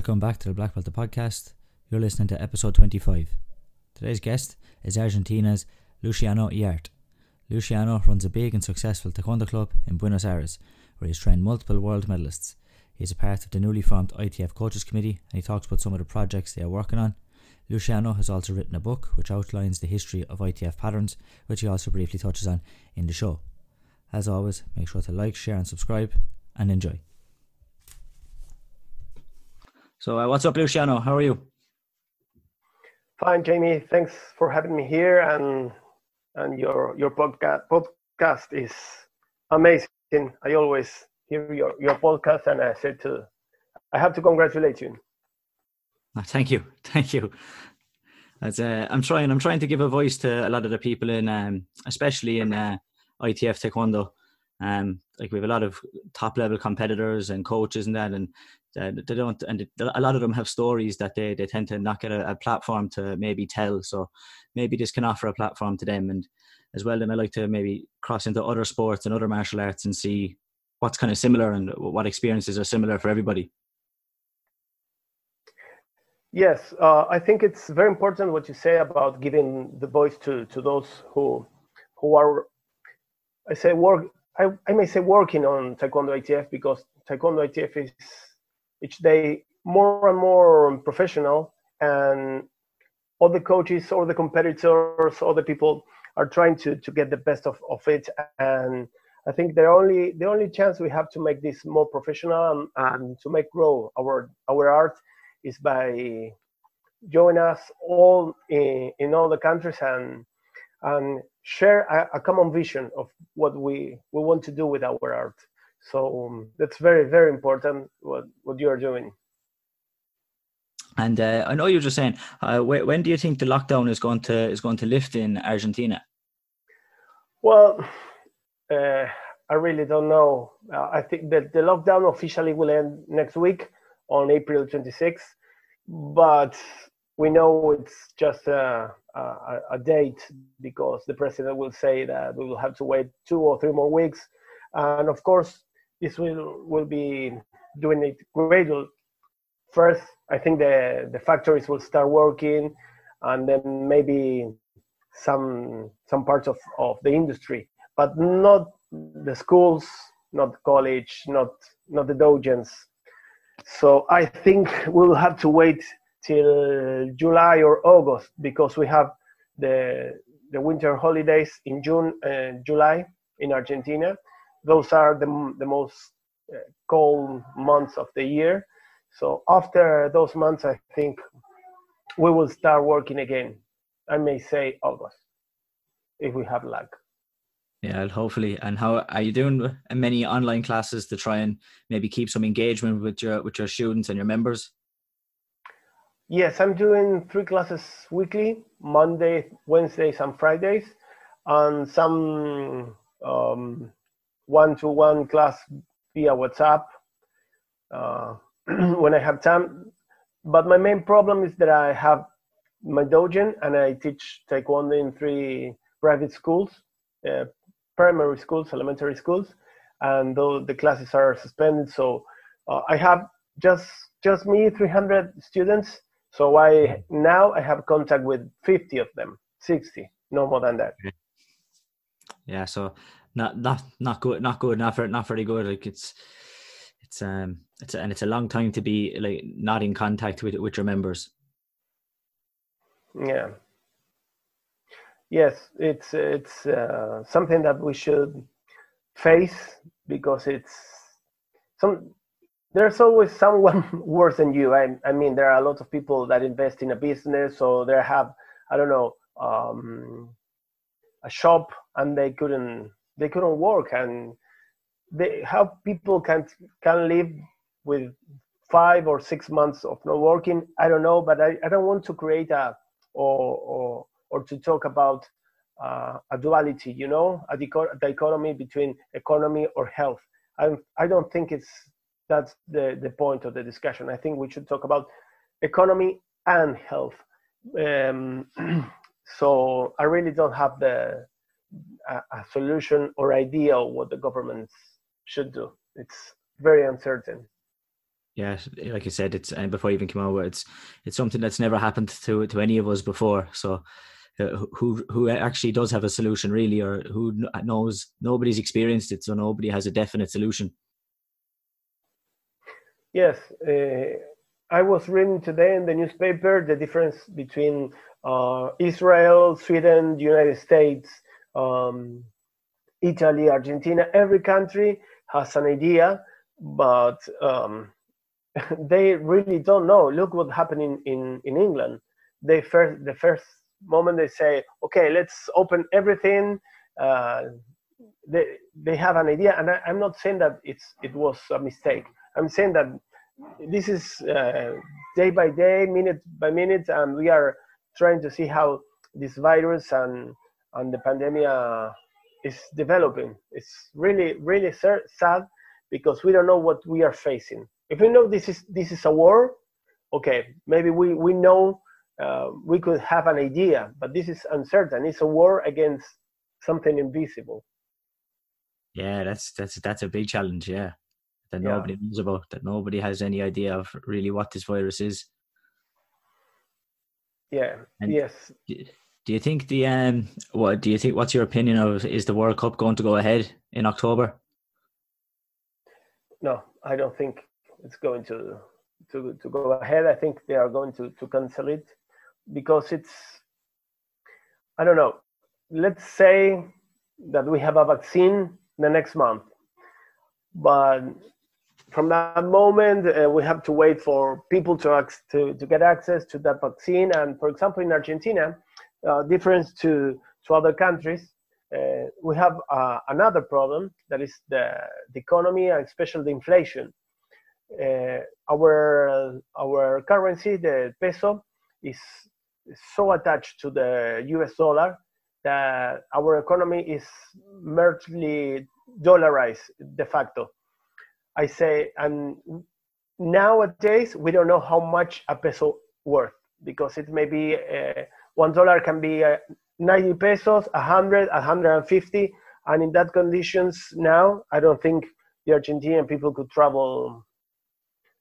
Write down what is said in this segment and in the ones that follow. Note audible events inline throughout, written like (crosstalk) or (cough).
Welcome back to the Black Belt the podcast. You're listening to episode 25. Today's guest is Argentina's Luciano Iriarte. Luciano runs a big and successful taekwondo club in Buenos Aires, where he's trained multiple world medalists. He is a part of the newly formed ITF Coaches Committee and he talks about some of the projects they are working on. Luciano has also written a book which outlines the history of ITF patterns, which he also briefly touches on in the show. As always, make sure to like, share, and subscribe, and enjoy. So, uh, what's up, Luciano? How are you? Fine, Jamie. Thanks for having me here, and and your your podcast podcast is amazing. I always hear your your podcast, and I said to, I have to congratulate you. Oh, thank you, (laughs) thank you. As uh, I'm trying, I'm trying to give a voice to a lot of the people in, um, especially in uh, ITF Taekwondo. Um, like we have a lot of top level competitors and coaches and that, and they don't and a lot of them have stories that they, they tend to not get a, a, platform to maybe tell. So maybe this can offer a platform to them. And as well then i like to maybe cross into other sports and other martial arts and see what's kind of similar and what experiences are similar for everybody. Yes uh, i think it's very important what you say about giving the voice to to those who who are i say work i, I may say working on taekwondo itf because taekwondo itf is each day more and more professional and all the coaches or the competitors or the people are trying to to get the best of, of it. And i think the only the only chance we have to make this more professional and, and to make grow our our art is by join us all in, in all the countries and and share a, a common vision of what we we want to do with our art so um, that's very, very important what, what you are doing. And uh, I know you're just saying, uh, when, when do you think the lockdown is going to is going to lift in Argentina? Well, uh, I really don't know. Uh, I think that the lockdown officially will end next week on April 26th, but we know it's just a, a, a, date because the president will say that we will have to wait two or three more weeks. And of course, this will will be doing it gradual. First, I think the the factories will start working, and then maybe some some parts of, of the industry, but not the schools, not college, not not the dojangs. So I think we'll have to wait till July or August because we have the the winter holidays in June and July in Argentina, those are the, the most uh, cold months of the year. So after those months, I think we will start working again. I may say August, if we have luck. Yeah, hopefully. And how are you doing? Many online classes to try and maybe keep some engagement with your with your students and your members. Yes, I'm doing three classes weekly: Monday, Wednesdays, and Fridays, and some um, one-to-one class via WhatsApp uh, (clears throat) when I have time. But my main problem is that I have my dojo and I teach Taekwondo in three private schools, uh, primary schools, elementary schools, and though the classes are suspended, so uh, I have just just me 300 students. So I now I have contact with 50 of them, 60, no more than that. Yeah, so not not not good, not good, not for not very good. Like it's it's um it's and it's a long time to be like not in contact with with your members. Yeah. Yes, it's it's uh, something that we should face because it's some there's always someone (laughs) worse than you. I, I mean, there are a lot of people that invest in a business or they have, I don't know, um, a shop and they couldn't they couldn't work and they how people can can live with five or six months of not working i don't know but i, I don't want to create a or or or to talk about uh, a duality you know a dichotomy between economy or health. I i don't think it's that's the the point of the discussion. I think we should talk about economy and health. Um, (clears throat) so i really don't have the a, a solution or idea of what the governments should do. It's very uncertain. Yeah, like I said, it's and before I even came over, it's it's something that's never happened to to any of us before. So, uh, who who actually does have a solution really, or who knows? Nobody's experienced it, so nobody has a definite solution. Yes, uh, I was reading today in the newspaper the difference between uh, Israel, Sweden, the United States, um, Italy, Argentina. Every country has an idea, but um, (laughs) they really don't know. Look what happened in, in, in England. They first the first moment they say, okay, let's open everything. Uh, they they have an idea, and I, am not saying that it's it was a mistake. I'm saying that this is uh, day by day, minute by minute, and we are trying to see how this virus and and the pandemic is developing. It's really really sad because we don't know what we are facing. If we know this is this is a war, okay, maybe we we know uh, we could have an idea, but this is uncertain. It's a war against something invisible. Yeah, that's that's that's a big challenge. Yeah, that yeah. nobody knows about, that nobody has any idea of really what this virus is. Yeah. And yes. Do you think the um what do you think what's your opinion of is the World Cup going to go ahead in October? No, I don't think it's going to to to go ahead. I think they are going to to cancel it because it's I don't know. Let's say that we have a vaccine the next month, but from that moment, uh, we have to wait for people to, ac- to, to get access to that vaccine. And for example, in Argentina, uh, difference to, to other countries, uh, we have uh, another problem that is the, the economy and especially the inflation. Uh, our, our currency, the peso, is so attached to the US dollar that our economy is merely dollarized de facto I say, and nowadays we don't know how much a peso worth because it may be uh, one dollar can be uh, 90 pesos, 100, 150, and in that conditions now, I don't think the Argentinian people could travel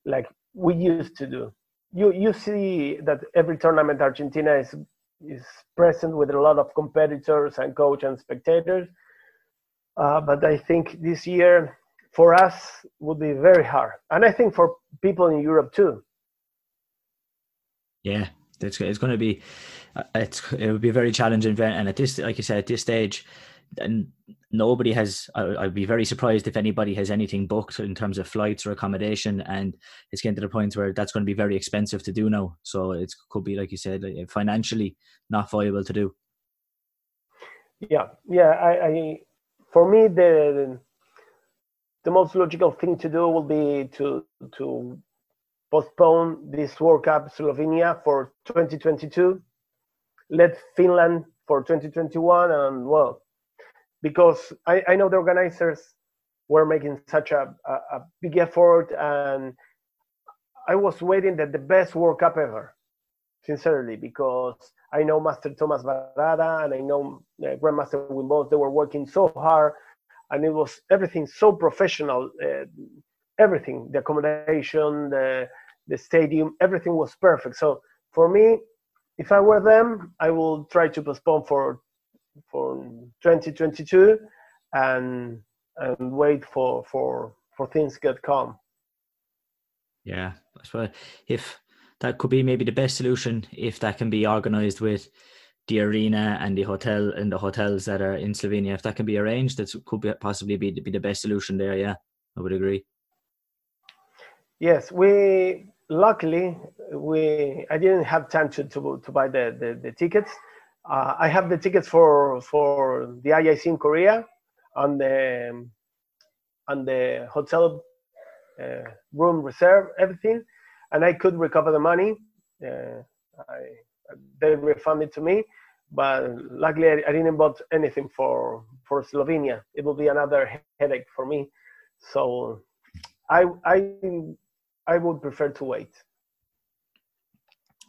like we used to do. You you see that every tournament Argentina is is present with a lot of competitors and coach and spectators. Uh, but I think this year for us would be very hard, and I think for people in Europe too. Yeah, it's it's going to be uh, it's it would be a very challenging event, and at this like you said at this stage and nobody has I, would be very surprised if anybody has anything booked in terms of flights or accommodation. And it's getting to the point where that's going to be very expensive to do now. So it could be like you said financially not viable to do. Yeah. Yeah i, I for me the the most logical thing to do will be to to postpone this World Cup Slovenia for 2022. Let Finland for 2021, and well, because I, I know the organizers were making such a, a, a big effort, and I was waiting that the best World Cup ever, sincerely, because I know Master Thomas Barada and I know uh, Grandmaster Wim They were working so hard and it was everything so professional. Uh, everything, the accommodation, the the stadium, everything was perfect. So for me, if I were them, I will try to postpone for for 2022 and and wait for for for things get calm. Yeah, that's if that could be maybe the best solution if that can be organized with the arena and the hotel and the hotels that are in Slovenia, if that can be arranged, that could be possibly be, be the best solution there. Yeah, I would agree. Yes, we luckily we I didn't have time to to, to buy the the, the tickets. Uh, I have the tickets for for the IIC in Korea on the and the hotel uh, room reserve everything, and I could recover the money. Uh, I, they refunded to me, but luckily I, I didn't bought anything for for Slovenia. It will be another headache for me. So I I I would prefer to wait.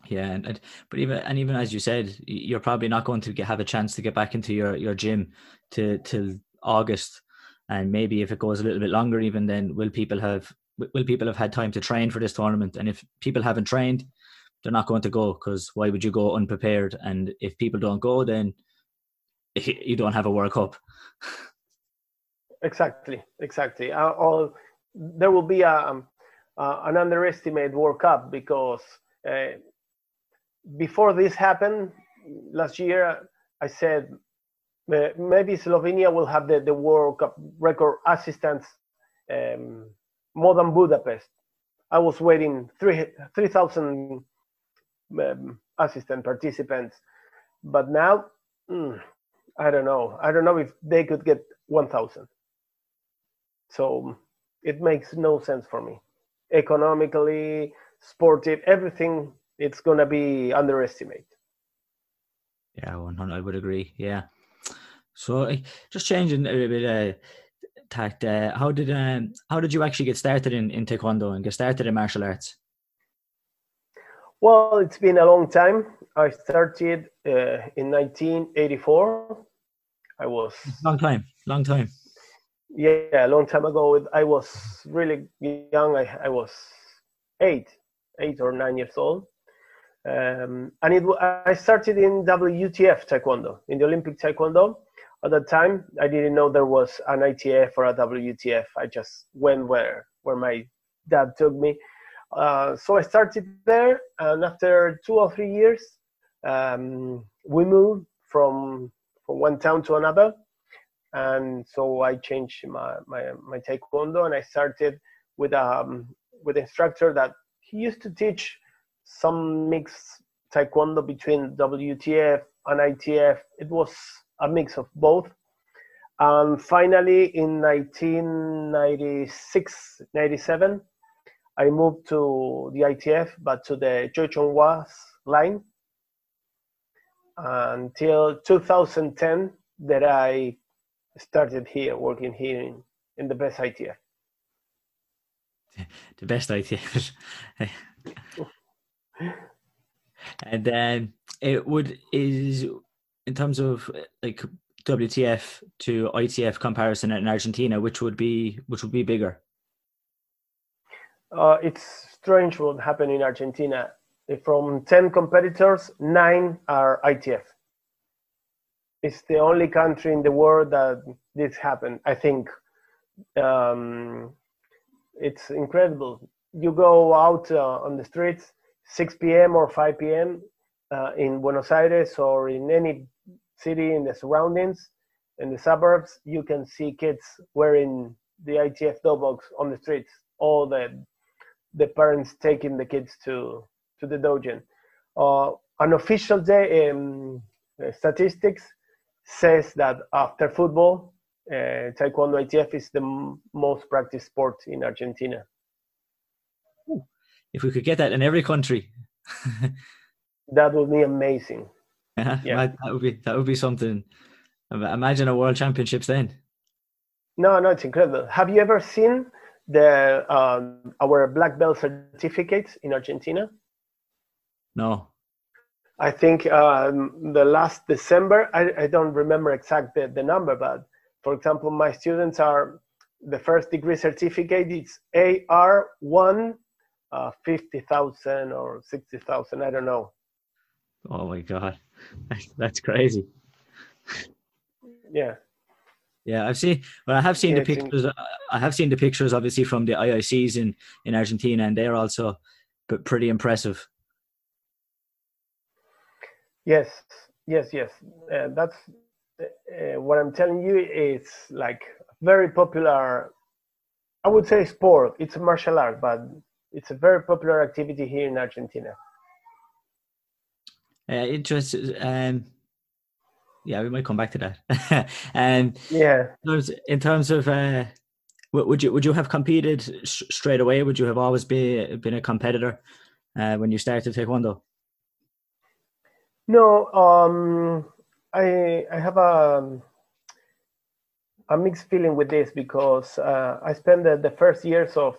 Yeah, and, but even and even as you said, you're probably not going to get, have a chance to get back into your your gym to till August, and maybe if it goes a little bit longer, even then, will people have will people have had time to train for this tournament? And if people haven't trained, they're not going to go because why would you go unprepared? And if people don't go, then (laughs) you don't have a World Cup. exactly, exactly. Uh, all, there will be a, um, uh, an underestimated World Cup because uh, before this happened last year, I said uh, maybe Slovenia will have the, the World Cup record assistance um, more than Budapest. I was waiting 3,000 um, assistant participants, but now mm, I don't know. I don't know if they could get 1,000. So it makes no sense for me. Economically, sportive, everything, it's going to be underestimated. Yeah, 100, I would agree. Yeah. So just changing a little bit, uh, tact. Uh, how did um, how did you actually get started in, in taekwondo and get started in martial arts? Well, it's been a long time. I started uh, in 1984. I was long time, long time. Yeah, a long time ago. I was really young. I, I was eight, eight or nine years old, um, and it. I started in WTF Taekwondo, in the Olympic Taekwondo. At that time, I didn't know there was an ITF or a WTF. I just went where where my dad took me. Uh, so I started there, and after two or three years, um, we moved from from one town to another, and so I changed my my, my taekwondo, and I started with um with an instructor that he used to teach some mixed taekwondo between WTF and ITF. It was a mix of both. And finally, in 1996, 97, I moved to the ITF, but to the Choi Jung Hwa's line until 2010 that I started here, working here in, in the best ITF. (laughs) The best ITF. (laughs) and then it would is in terms of like WTF to ITF comparison in Argentina, which would be which would be bigger? Uh, it's strange what happened in Argentina. From ten competitors, nine are ITF. It's the only country in the world that this happened. I think um, it's incredible. You go out uh, on the streets, 6 p.m. or 5 p.m. Uh, in Buenos Aires or in any city in the surroundings, in the suburbs, you can see kids wearing the ITF dobok on the streets. All the the parents taking the kids to to the dojo. Uh, an official day um, statistics says that after football, uh, Taekwondo ITF is the m- most practiced sport in Argentina. If we could get that in every country, (laughs) that would be amazing. yeah, that would be that would be something. Imagine a world championships then. No, no, it's incredible. Have you ever seen the um, our black belt certificates in Argentina? No. I think um, the last December, I, I don't remember exact the, the number, but for example, my students are the first degree certificate. It's AR one, uh, fifty thousand or sixty thousand. I don't know. Oh my god, that's crazy. Yeah. Yeah, I've seen. Well, I have seen yeah, the pictures. I have seen the pictures, obviously, from the IICs in in Argentina, and they're also pretty impressive. Yes, yes, yes. Uh, that's uh, what I'm telling you. It's like very popular. I would say sport. It's a martial art, but it's a very popular activity here in Argentina. Uh, interesting. Um, yeah, we might come back to that. (laughs) um, yeah. In terms of, uh, would you would you have competed straight away? Would you have always be been a competitor uh, when you started taekwondo? No, um, I I have a a mixed feeling with this because uh, I spent the, the, first years of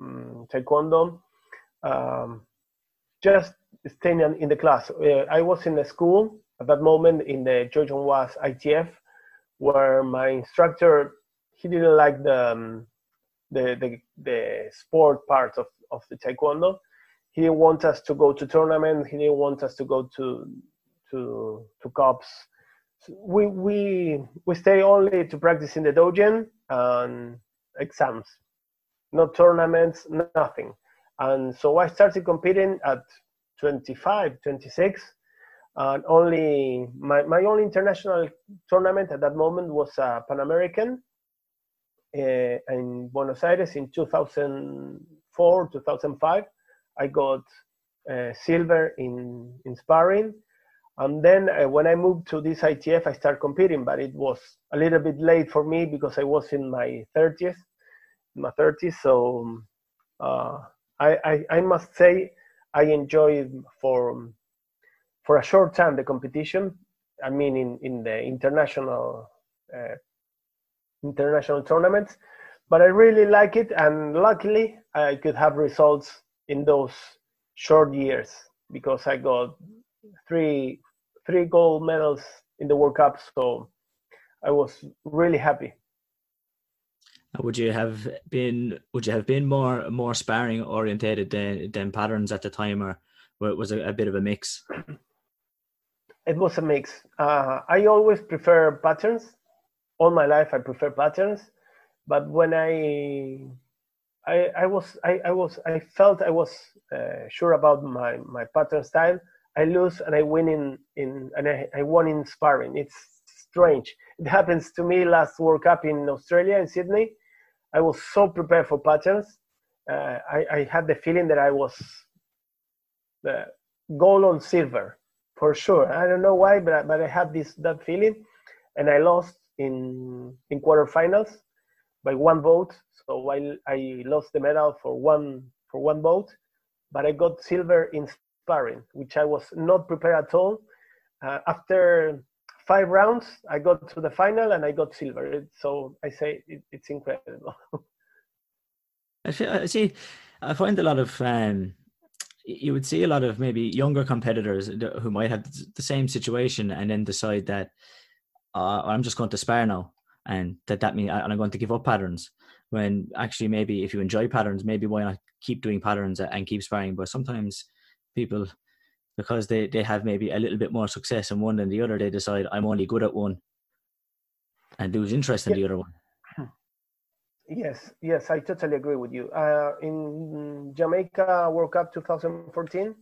um, taekwondo um, just staying in the class. Uh, I was in the school at that moment in the Jung Hwa's ITF, where my instructor he didn't like the um, the, the, the sport part of, of the taekwondo. He didn't want us to go to tournaments. He didn't want us to go to to to cups. we we we stay only to practice in the dojo and exams, no tournaments, nothing. And so I started competing at 25, 26, and only my, my only international tournament at that moment was a Pan American uh, in Buenos Aires in 2004, 2005. I got uh, silver in, in sparring. And then uh, when I moved to this ITF, I started competing, but it was a little bit late for me because I was in my 30s, my 30s. So uh, I, I, I, must say I enjoyed for for a short time the competition. I mean, in, in the international uh, international tournaments, but I really like it, and luckily I could have results in those short years because I got three three gold medals in the World Cup, so I was really happy. Would you have been Would you have been more more sparring orientated than than patterns at the time, or was it was a bit of a mix? (clears throat) It was a mix. Uh, I always prefer patterns. All my life, I prefer patterns, but when I I, was I, I was I felt I was uh, sure about my my pattern style. I lose and I win in in and I, I won in sparring. It's strange. It happens to me last World Cup in Australia in Sydney. I was so prepared for patterns. Uh, I, I had the feeling that I was the gold on silver for sure. I don't know why, but I, but I had this that feeling, and I lost in in quarterfinals by one vote. So while I lost the medal for one for one vote, but I got silver in sparring, which I was not prepared at all. Uh, after five rounds, I got to the final and I got silver. So I say it, it's incredible. (laughs) I, see. I find a lot of um, you would see a lot of maybe younger competitors who might have the same situation and then decide that uh, I'm just going to spar now and that that means and I'm going to give up patterns. When actually, maybe if you enjoy patterns, maybe why not keep doing patterns and keep sparring? But sometimes people, because they they have maybe a little bit more success in one than the other, they decide I'm only good at one, and lose interest in yeah. the other one. (clears throat) Yes, yes, I totally agree with you. Uh, in Jamaica World Cup 2014,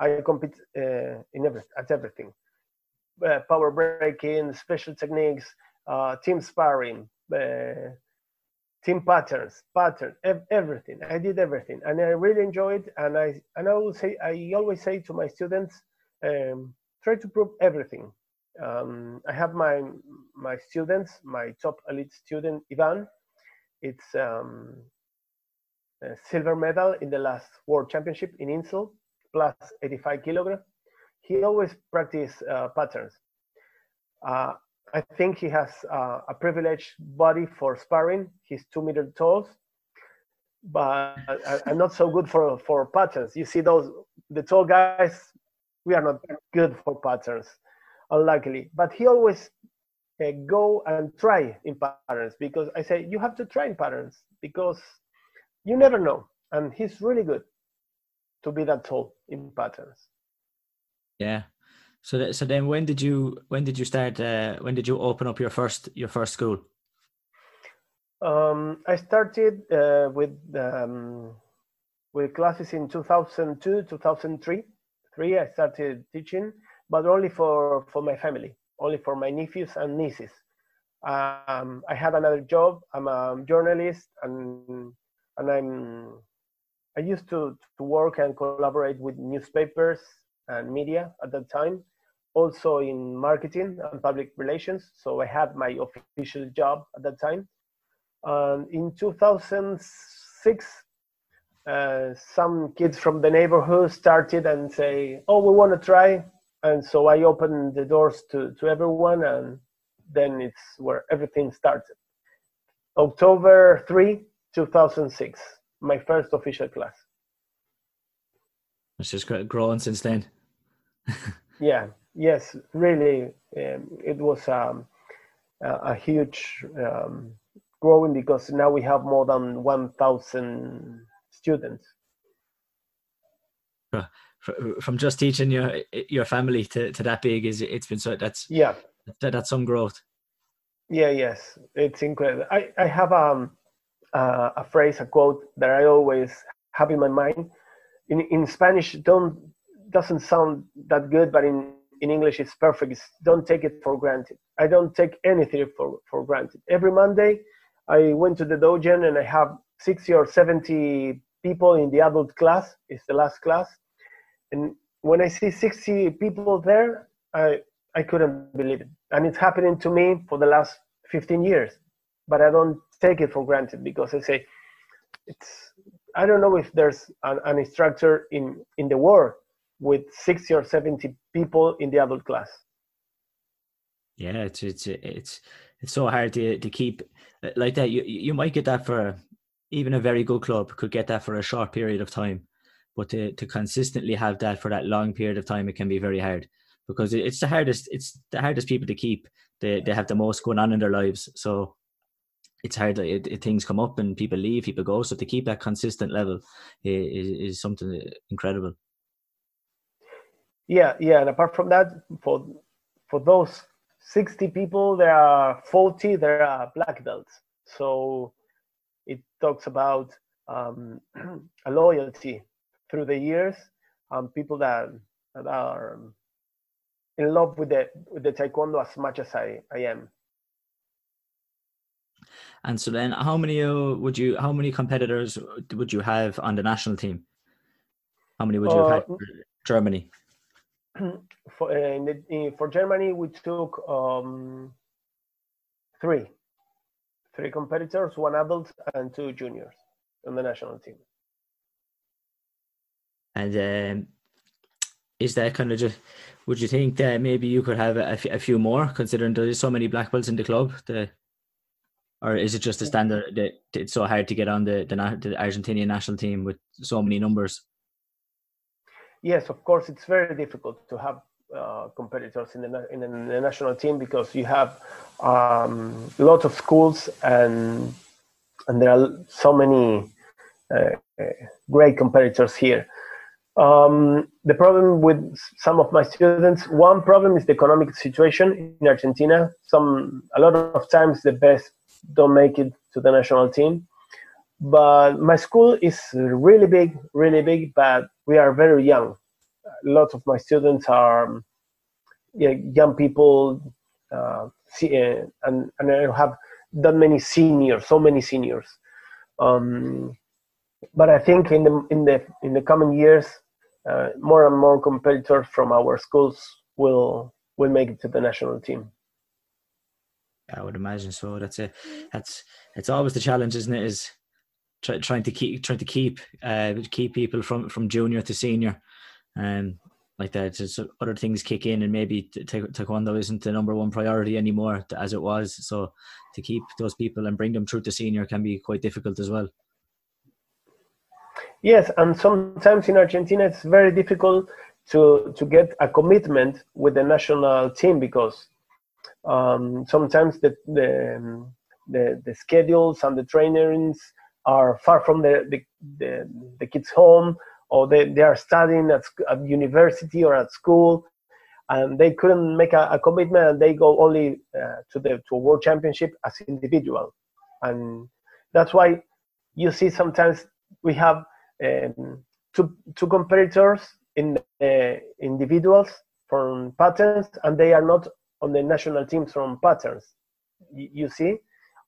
I compete uh, in every, at everything: uh, power breaking, special techniques, uh, team sparring, uh, team patterns, pattern, ev- everything. I did everything, and I really enjoyed. And I and I will say I always say to my students, um, try to prove everything. Um, I have my my students, my top elite student Ivan. It's um, a silver medal in the last World Championship in Inzell, plus 85 kilogram. He always practice uh, patterns. Uh, I think he has uh, a privileged body for sparring. He's two meter tall, but I'm not so good for for patterns. You see those the tall guys. We are not good for patterns, unluckily. But he always uh, go and try in patterns because I say you have to try in patterns because you never know. And he's really good to be that tall in patterns. Yeah, so, so then, when did you when did you start? Uh, when did you open up your first your first school? Um, I started uh, with um, with classes in 2002, 2003. Three, I started teaching, but only for for my family, only for my nephews and nieces. Um, I had another job. I'm a journalist, and and I'm I used to to work and collaborate with newspapers and media at that time also in marketing and public relations. So I had my official job at that time. And in 2006, uh, some kids from the neighborhood started and say, "Oh, we want to try." And so I opened the doors to to everyone, and then it's where everything started. October 3, 2006, my first official class. It's just growing since then. (laughs) yeah, yes, really, um, it was um, a, a, huge um, growing because now we have more than 1,000 students. From just teaching your your family to, to that big is it's been so that's yeah that, that's some growth. Yeah, yes, it's incredible. I I have um uh, a phrase, a quote that I always have in my mind. In in Spanish, don't doesn't sound that good, but in in English it's perfect. It's don't take it for granted. I don't take anything for for granted. Every Monday, I went to the dojo and I have sixty or seventy people in the adult class. It's the last class, and when I see sixty people there, I I couldn't believe it. And it's happening to me for the last fifteen years, but I don't take it for granted because I say it's I don't know if there's an, an instructor in in the world with 60 or 70 people in the adult class. Yeah it's it's it's it's so hard to to keep uh, like that. You you might get that for even a very good club could get that for a short period of time but to, to consistently have that for that long period of time it can be very hard because it's the hardest it's the hardest people to keep. They, they have the most going on in their lives. So it's hard it, it, things come up and people leave people go. So to keep that consistent level is, is something incredible yeah yeah and apart from that for for those 60 people there are 40 there are black belts. So it talks about um, (clears throat) a loyalty through the years um, people that, that are in love with the with the taekwondo as much as i i am. And so then how many uh, would you how many competitors would you have on the national team? How many would you uh, have had germany (clears throat) for, uh, in the, in, for Germany, we took um, three, three competitors, one adult and two juniors on the national team. And um, is that kind of just? Would you think that maybe you could have a, a few more, considering there's so many black belts in the club? The, or is it just a standard that it's so hard to get on the, the the Argentinian national team with so many numbers? Yes, of course, it's very difficult to have uh, competitors in the, in the national team because you have um, lots of schools and and there are so many uh, great competitors here. Um, the problem with some of my students, one problem is the economic situation in Argentina. Some a lot of times the best don't make it to the national team. But my school is really big, really big, but we are very young. Lots of my students are yeah, young people, uh, and and I have that many seniors, so many seniors. Um, but I think in the in the in the coming years, uh, more and more competitors from our schools will will make it to the national team. I would imagine so. That's it. That's it's always the challenge, isn't it? Is try, trying to keep trying to keep uh, keep people from from junior to senior, and um, like that. Just other things kick in, and maybe taekwondo isn't the number one priority anymore as it was. So to keep those people and bring them through to senior can be quite difficult as well. Yes, and sometimes in Argentina it's very difficult to to get a commitment with the national team because um, sometimes the, the the the schedules and the trainings are far from the, the, the, the kids' home or they, they are studying at, at university or at school and they couldn't make a, a commitment and they go only uh, to the to a world championship as individual. And that's why you see sometimes we have um, two, two competitors in the individuals from patterns and they are not on the national teams from patterns. You, you see?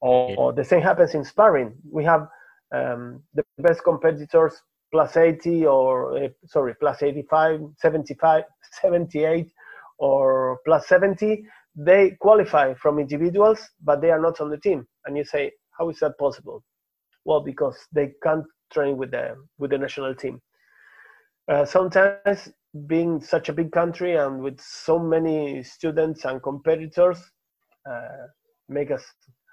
Or, or, the same happens in sparring. We have um, the best competitors plus 80 or uh, sorry plus 85 75 78 or plus 70 they qualify from individuals but they are not on the team. And you say how is that possible? Well because they can't train with the with the national team. Uh, sometimes being such a big country and with so many students and competitors uh, make us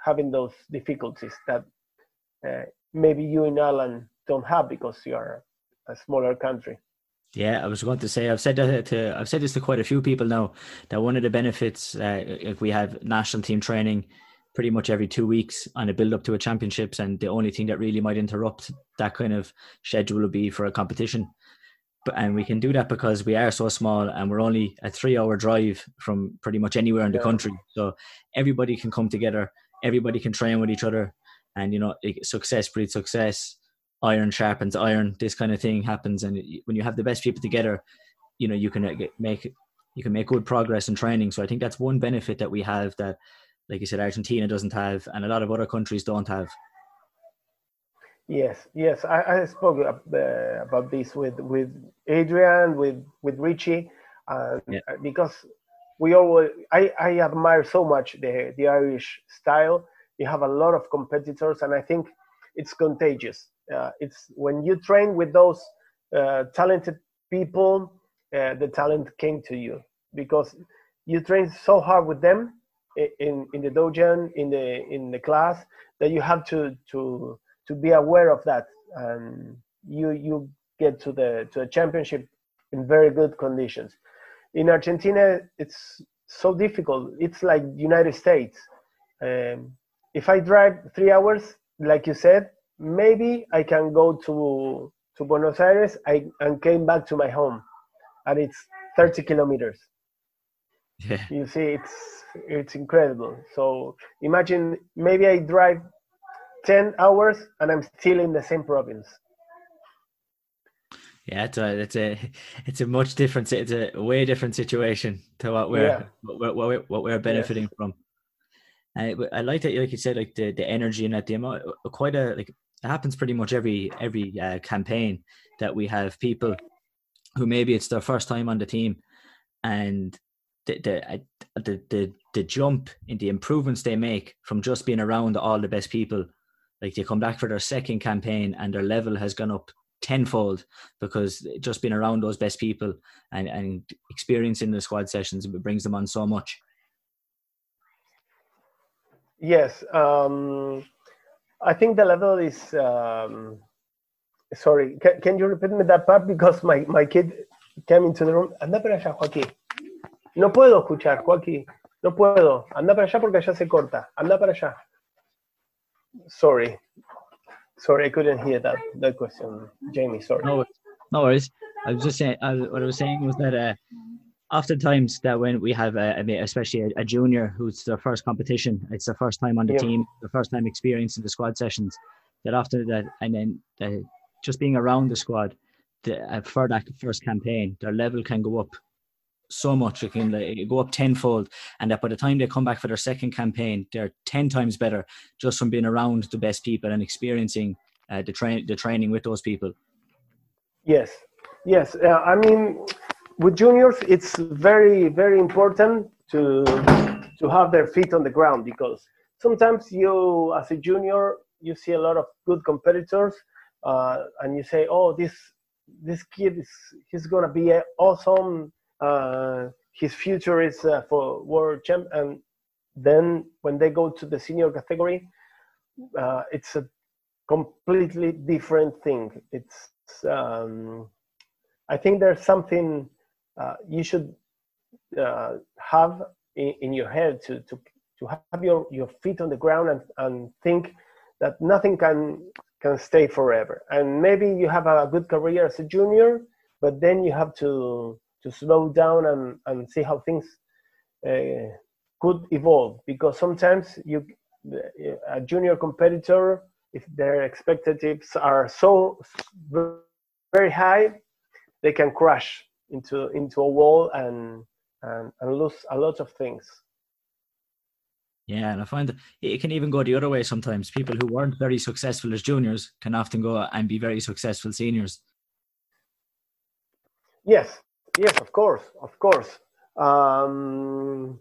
having those difficulties that uh, maybe you in Ireland don't have because you are a smaller country. Yeah, I was going to say I've said that to I've said this to quite a few people now that one of the benefits uh, if we have national team training pretty much every two weeks on a build up to a championships, and the only thing that really might interrupt that kind of schedule would be for a competition. But, and we can do that because we are so small and we're only a three hour drive from pretty much anywhere in the yeah. country. So everybody can come together, everybody can train with each other, and you know, success breeds success. Iron sharpens iron. This kind of thing happens, and when you have the best people together, you know you can uh, make you can make good progress in training. So I think that's one benefit that we have that, like you said, Argentina doesn't have, and a lot of other countries don't have. Yes, yes, I, I spoke uh, about this with with Adrian, with with Richie, uh, yeah. because we always I, I admire so much the the Irish style. You have a lot of competitors, and I think it's contagious. Uh, it's when you train with those uh, talented people uh, the talent came to you because you train so hard with them in in the dojo in the in the class that you have to to to be aware of that. And you you get to the to a championship in very good conditions. In argentina it's so difficult. It's like united states. Um, if i drive three hours like you said maybe i can go to to buenos aires I, and came back to my home and it's 30 kilometers. Yeah. You see, it's it's incredible. So imagine maybe I drive 10 hours and I'm still in the same province. Yeah, it's a it's a it's a much different it's a way different situation to what we're yeah. what, what, what, we're benefiting yes. from. Uh, I I like that like you said like the, the energy and that the amount uh, quite a like it happens pretty much every every uh, campaign that we have people who maybe it's their first time on the team and the, the uh, the the the jump in the improvements they make from just being around all the best people like they come back for their second campaign and their level has gone up tenfold because just being around those best people and and experiencing the squad sessions brings them on so much yes um i think the level is um sorry, can, can you repeat me that part because my, my kid came into the room. Anda para allá, Joaquín. No puedo escuchar, Joaquín. No puedo. Anda para allá porque allá se corta. Anda para allá. Sorry. Sorry, I couldn't hear that that question, Jamie. Sorry. No, no worries. I was just saying. I, what I was saying was that uh, oftentimes that when we have a, especially a, a, junior who's their first competition, it's their first time on the yeah. team, the first time experiencing the squad sessions. That after that, and then the, just being around the squad the, uh, for that first campaign, their level can go up so much. It can like, go up tenfold, and that by the time they come back for their second campaign, they're ten times better just from being around the best people and experiencing uh, the train the training with those people. Yes, yes. Uh, I mean, with juniors, it's very very important to to have their feet on the ground because sometimes you, as a junior, you see a lot of good competitors uh, and you say, "Oh, this this kid is he's gonna be awesome. Uh, his future is uh, for world champ." And then when they go to the senior category, uh, it's a completely different thing. It's um, I think there's something uh, you should uh, have in, in, your head to, to to have your, your feet on the ground and, and think that nothing can can stay forever. And maybe you have a good career as a junior, but then you have to to slow down and, and see how things uh, could evolve because sometimes you a junior competitor if their expectations are so very high they can crash into into a wall and and, and lose a lot of things yeah, and I find that it can even go the other way sometimes. People who weren't very successful as juniors can often go and be very successful seniors. Yes, yes, of course, of course. Um,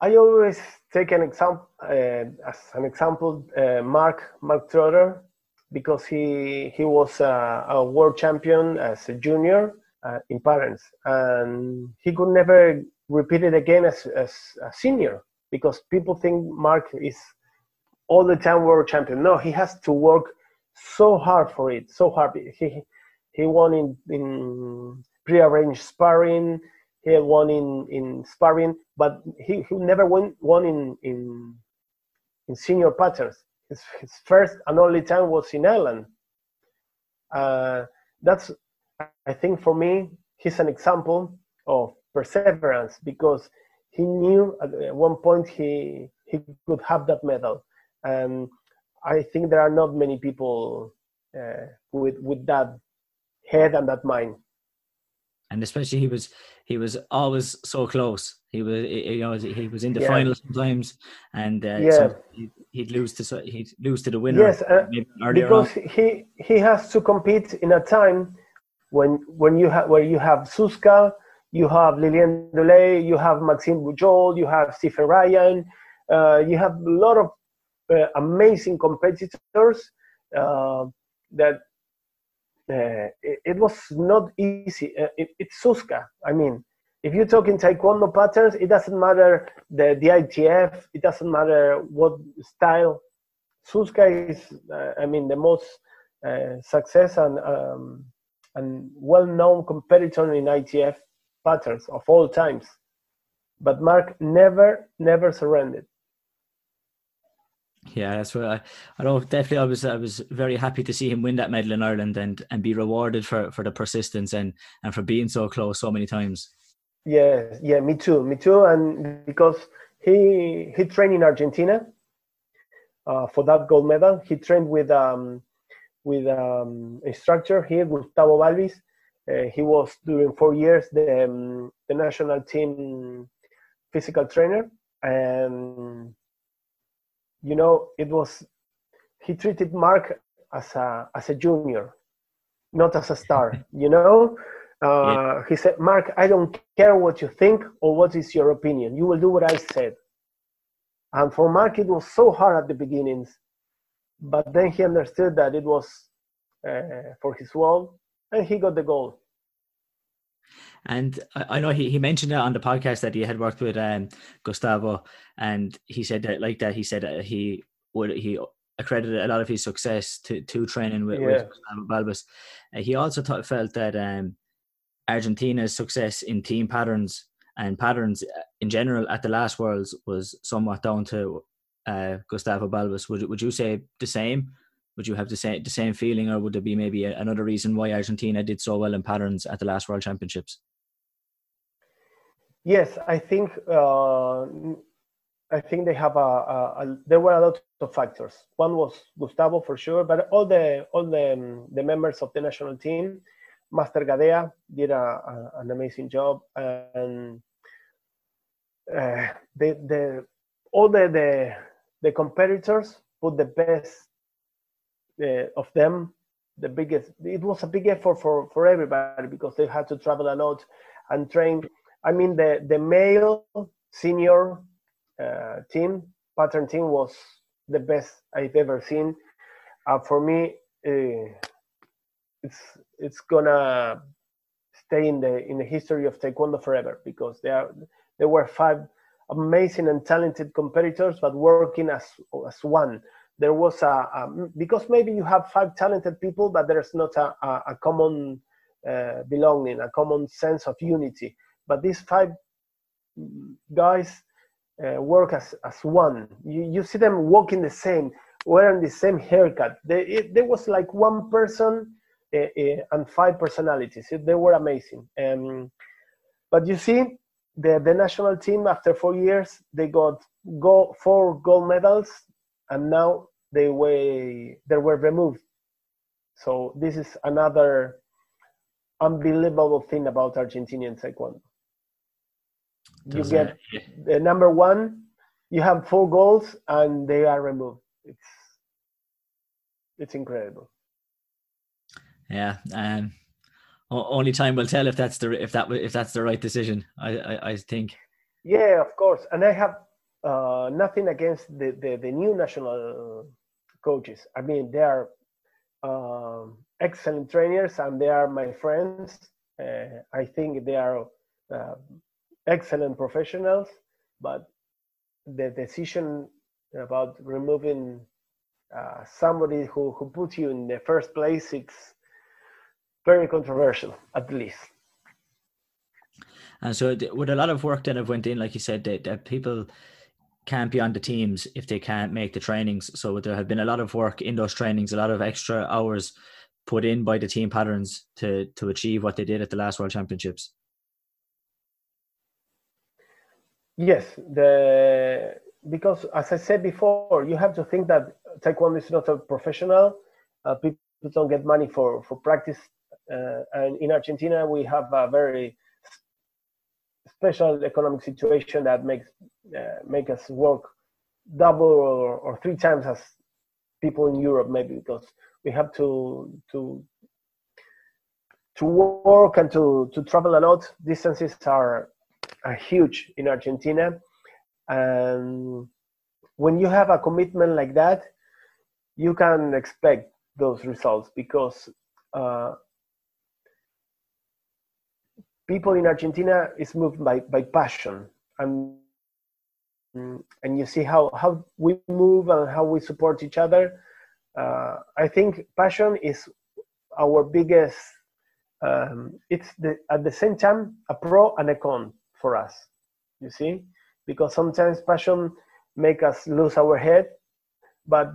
I always take an example uh, as an example, uh, Mark Mark Trotter, because he he was a, a world champion as a junior uh, in patterns, and he could never repeat it again as, as a senior because people think Mark is all the time world champion. No, he has to work so hard for it, so hard. He he won in in pre-arranged sparring. He won in in sparring, but he, he never won won in in in senior patterns. His, his first and only time was in Ireland. Uh, that's, I think, for me, he's an example of perseverance because he knew at one point he he could have that medal, and I think there are not many people uh, with with that head and that mind. And especially he was he was always so close. He was you know he was in the yeah. final sometimes, and uh, yeah. he'd lose to he'd lose to the winner. Yes, uh, because on. he he has to compete in a time when when you have where you have Suska, you have Lilian Dolé, you have Maxime Bujold, you have Stephen Ryan, uh, you have a lot of uh, amazing competitors uh, that uh, it, it, was not easy. Uh, it, it's Suska. I mean, if you talk in Taekwondo patterns, it doesn't matter the, the ITF, it doesn't matter what style. Suska is, uh, I mean, the most success and um, and well-known competitor in ITF patterns of all times. But Mark never, never surrendered. Yeah, that's what I. I know. Definitely, I was. I was very happy to see him win that medal in Ireland and and be rewarded for for the persistence and and for being so close so many times. Yeah, yeah, me too, me too, and because he he trained in Argentina uh, for that gold medal. He trained with um with um instructor here, Gustavo Balbis, uh, he was during four years the, um, the national team physical trainer, and you know it was he treated Mark as a as a junior, not as a star. (laughs) you know, uh, yeah. he said, "Mark, I don't care what you think or what is your opinion. You will do what I said." And for Mark, it was so hard at the beginnings, but then he understood that it was uh, for his well and he got the goal. And I, know he, he mentioned it on the podcast that he had worked with um, Gustavo, and he said that like that he said that he would he accredited a lot of his success to to training with, yeah. with Gustavo Balbis. Uh, he also thought, felt that um, Argentina's success in team patterns and patterns uh, in general at the last Worlds was somewhat down to uh, Gustavo Balbis. Would would you say the same? would you have the same the same feeling, or would there be maybe a, another reason why Argentina did so well in patterns at the last World Championships? Yes, I think uh, I think they have a, a, a, There were a lot of factors. One was Gustavo for sure, but all the all the um, the members of the national team, Master Gadea did a, an amazing job, and uh, the the all the the the competitors put the best uh, of them the biggest it was a big effort for for everybody because they had to travel a lot and train. I mean the the male senior uh, team pattern team was the best i've ever seen. Uh, for me uh, it's it's gonna stay in the in the history of taekwondo forever because there are there were five amazing and talented competitors but working as as one. There was a, a, because maybe you have five talented people but there's not a, a, a common uh, belonging a common sense of unity. But these five guys uh, work as, as one. You, you see them walking the same wearing the same haircut. They, it, there was like one person uh, and five personalities. They were amazing. Um, but you see the, the national team after four years they got go, four gold medals and now they were they were removed. So this is another unbelievable thing about Argentinian taekwondo. You get the number one, you have four goals, and they are removed. It's it's incredible. Yeah, um, only time will tell if that's the if that if that's the right decision. I I, I think. Yeah, of course, and I have uh, nothing against the, the, the new national coaches. I mean, they are um, excellent trainers and they are my friends. Uh, I think they are uh, excellent professionals, but the decision about removing uh, somebody who, who put you in the first place, it's very controversial, at least. And so, with a lot of work that have went in, like you said, that, that people can't be on the teams if they can't make the trainings. So there have been a lot of work in those trainings, a lot of extra hours put in by the team patterns to to achieve what they did at the last World Championships. Yes, the because as I said before, you have to think that taekwondo is not a professional. Uh, people don't get money for for practice, and in Argentina we have a very special economic situation that makes uh, make us work double or, or three times as people in Europe maybe because we have to to to work and to to travel a lot. Distances are are huge in Argentina, and when you have a commitment like that, you can expect those results because uh, people in Argentina is moved by, by passion and and you see how, how we move and how we support each other. Uh, I think passion is our biggest. Um, it's the, at the same time a pro and a con for us. You see, because sometimes passion make us lose our head, but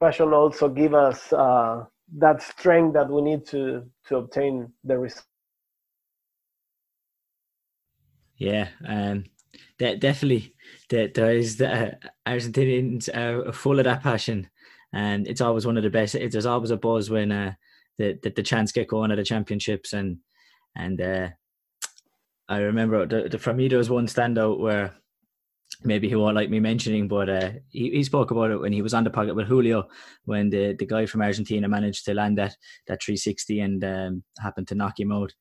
passion also give us uh, that strength that we need to to obtain the result. Yeah, um, de- definitely. There, the uh, Argentinians are full of that passion, and it's always one of the best. There's always a buzz when uh, the, the the chance get going at the championships, and and uh, I remember the, the, for me there was one standout where maybe he won't like me mentioning, but uh, he, he spoke about it when he was on the pocket with Julio when the, the guy from Argentina managed to land that that 360 and um, happened to knock him out.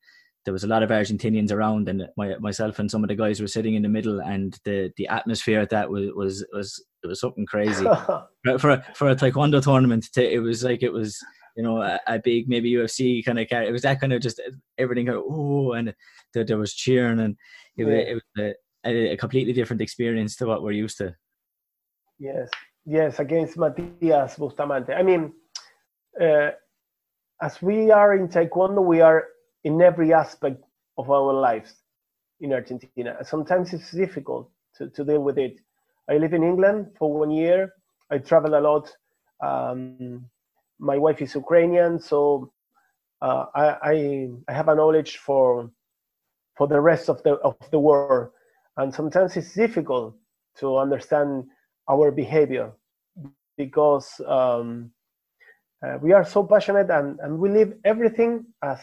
There was a lot of Argentinians around, and my, myself and some of the guys were sitting in the middle, and the, the atmosphere at that was was was it was something crazy (laughs) for a, for a taekwondo tournament. To, it was like it was you know a, a big maybe UFC kind of it was that kind of just everything kind of oh and there, there was cheering and it, yeah. it was a, a, completely different experience to what we're used to. Yes, yes, against Matias Bustamante. I mean, uh, as we are in Taekwondo, we are in every aspect of our lives in Argentina. Sometimes it's difficult to, to deal with it. I live in England for one year. I travel a lot. Um, my wife is Ukrainian, so uh, I, I, have a knowledge for for the rest of the of the world and sometimes it's difficult to understand our behavior because um, uh, we are so passionate and, and we live everything as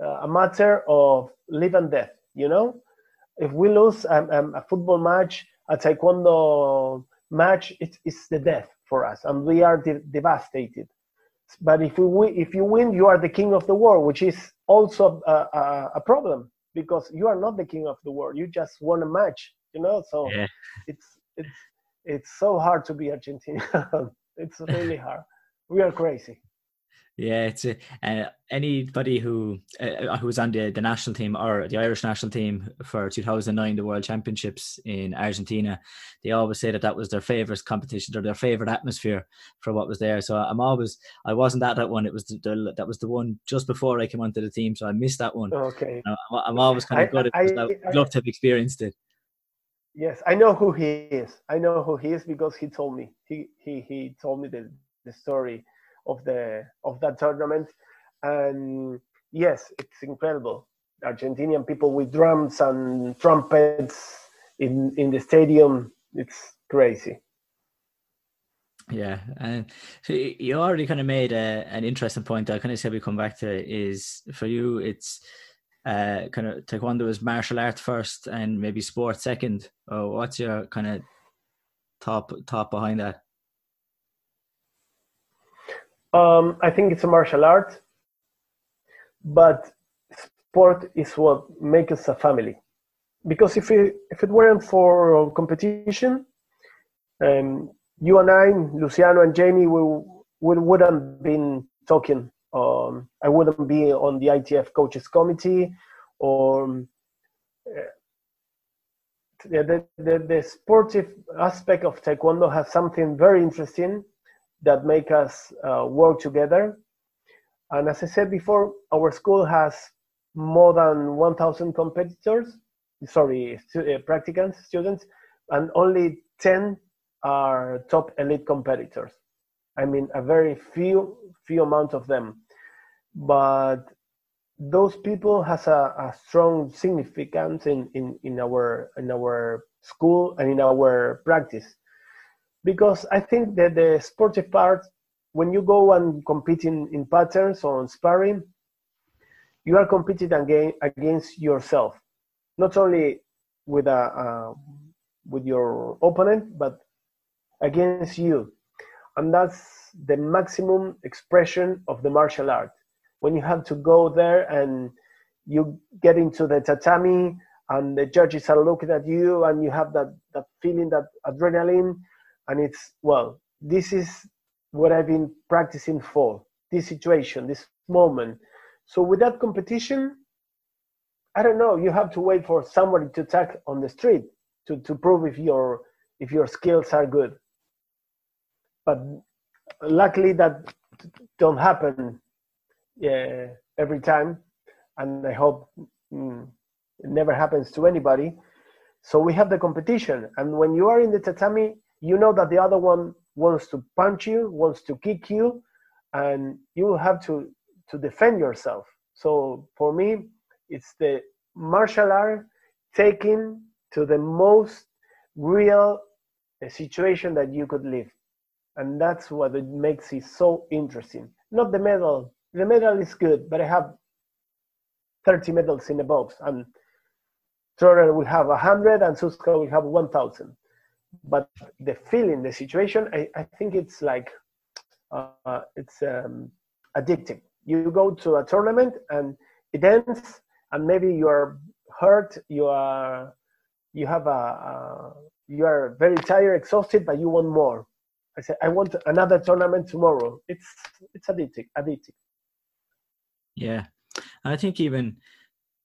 a matter of live and death you know if we lose um, um, a football match a taekwondo match it's, it's the death for us and we are de- devastated but if we if you win you are the king of the world which is also a, a, a problem because you are not the king of the world. You just won a match, you know. So yeah. it's it's it's so hard to be Argentinian. (laughs) it's really hard. We are crazy. Yeah, it's a, uh, anybody who uh, who was on the, the national team or the Irish national team for 2009, the World Championships in Argentina. They always say that that was their favorite competition or their favorite atmosphere for what was there. So I'm always I wasn't at that one. It was the, the, that was the one just before I came onto the team, so I missed that one. Okay, I'm, I'm always kind of good at it. I, I'd love to have experienced it. Yes, I know who he is. I know who he is because he told me. He he he told me the the story of the of that tournament. And yes, it's incredible. Argentinian people with drums and trumpets in in the stadium. It's crazy. Yeah, and so you already kind of made a, an interesting point. I kind of said we come back to is for you. It's uh, kind of taekwondo is martial art first, and maybe sport second. Oh, what's your kind of top top behind that? Um, I think it's a martial art, but sport is what makes us a family. Because if it, if it weren't for competition, um, you and I, Luciano and Jamie, we, we wouldn't been talking. Um, I wouldn't be on the ITF coaches committee, or uh, the, the, the sportive aspect of Taekwondo has something very interesting that make us uh, work together. And as I said before, our school has more than 1,000 competitors, sorry, stu- uh, practicants, students, and only 10 are top elite competitors. I mean, a very few few amount of them, but those people has a, a strong significance in, in, in our in our school and in our practice because I think that the sportive part, when you go and compete in, in patterns or on sparring, you are competing against, against yourself, not only with a uh, with your opponent, but against you, and that's the maximum expression of the martial art. When you have to go there and you get into the tatami and the judges are looking at you and you have that, that feeling that adrenaline and it's well this is what i've been practicing for this situation this moment. So with that competition i don't know you have to wait for somebody to attack on the street to, to prove if your if your skills are good. But luckily that don't happen yeah, every time. And i hope mm, it never happens to anybody. So we have the competition. And when you are in the tatami you know that the other one wants to punch you, wants to kick you, and you have to to defend yourself. So for me, it's the martial art taken to the most real uh, situation that you could live, and that's what it makes it so interesting. Not the medal. The medal is good, but I have 30 medals in the box, and Trotter will have 100, and Suska will have 1,000 but the feeling, the situation, I, I think it's like uh, it's um, addictive. You go to a tournament and it ends, and maybe you are hurt, you are you have a, a you are very tired, exhausted, but you want more. I said, I want another tournament tomorrow. It's it's addictive, addictive. Yeah, I think even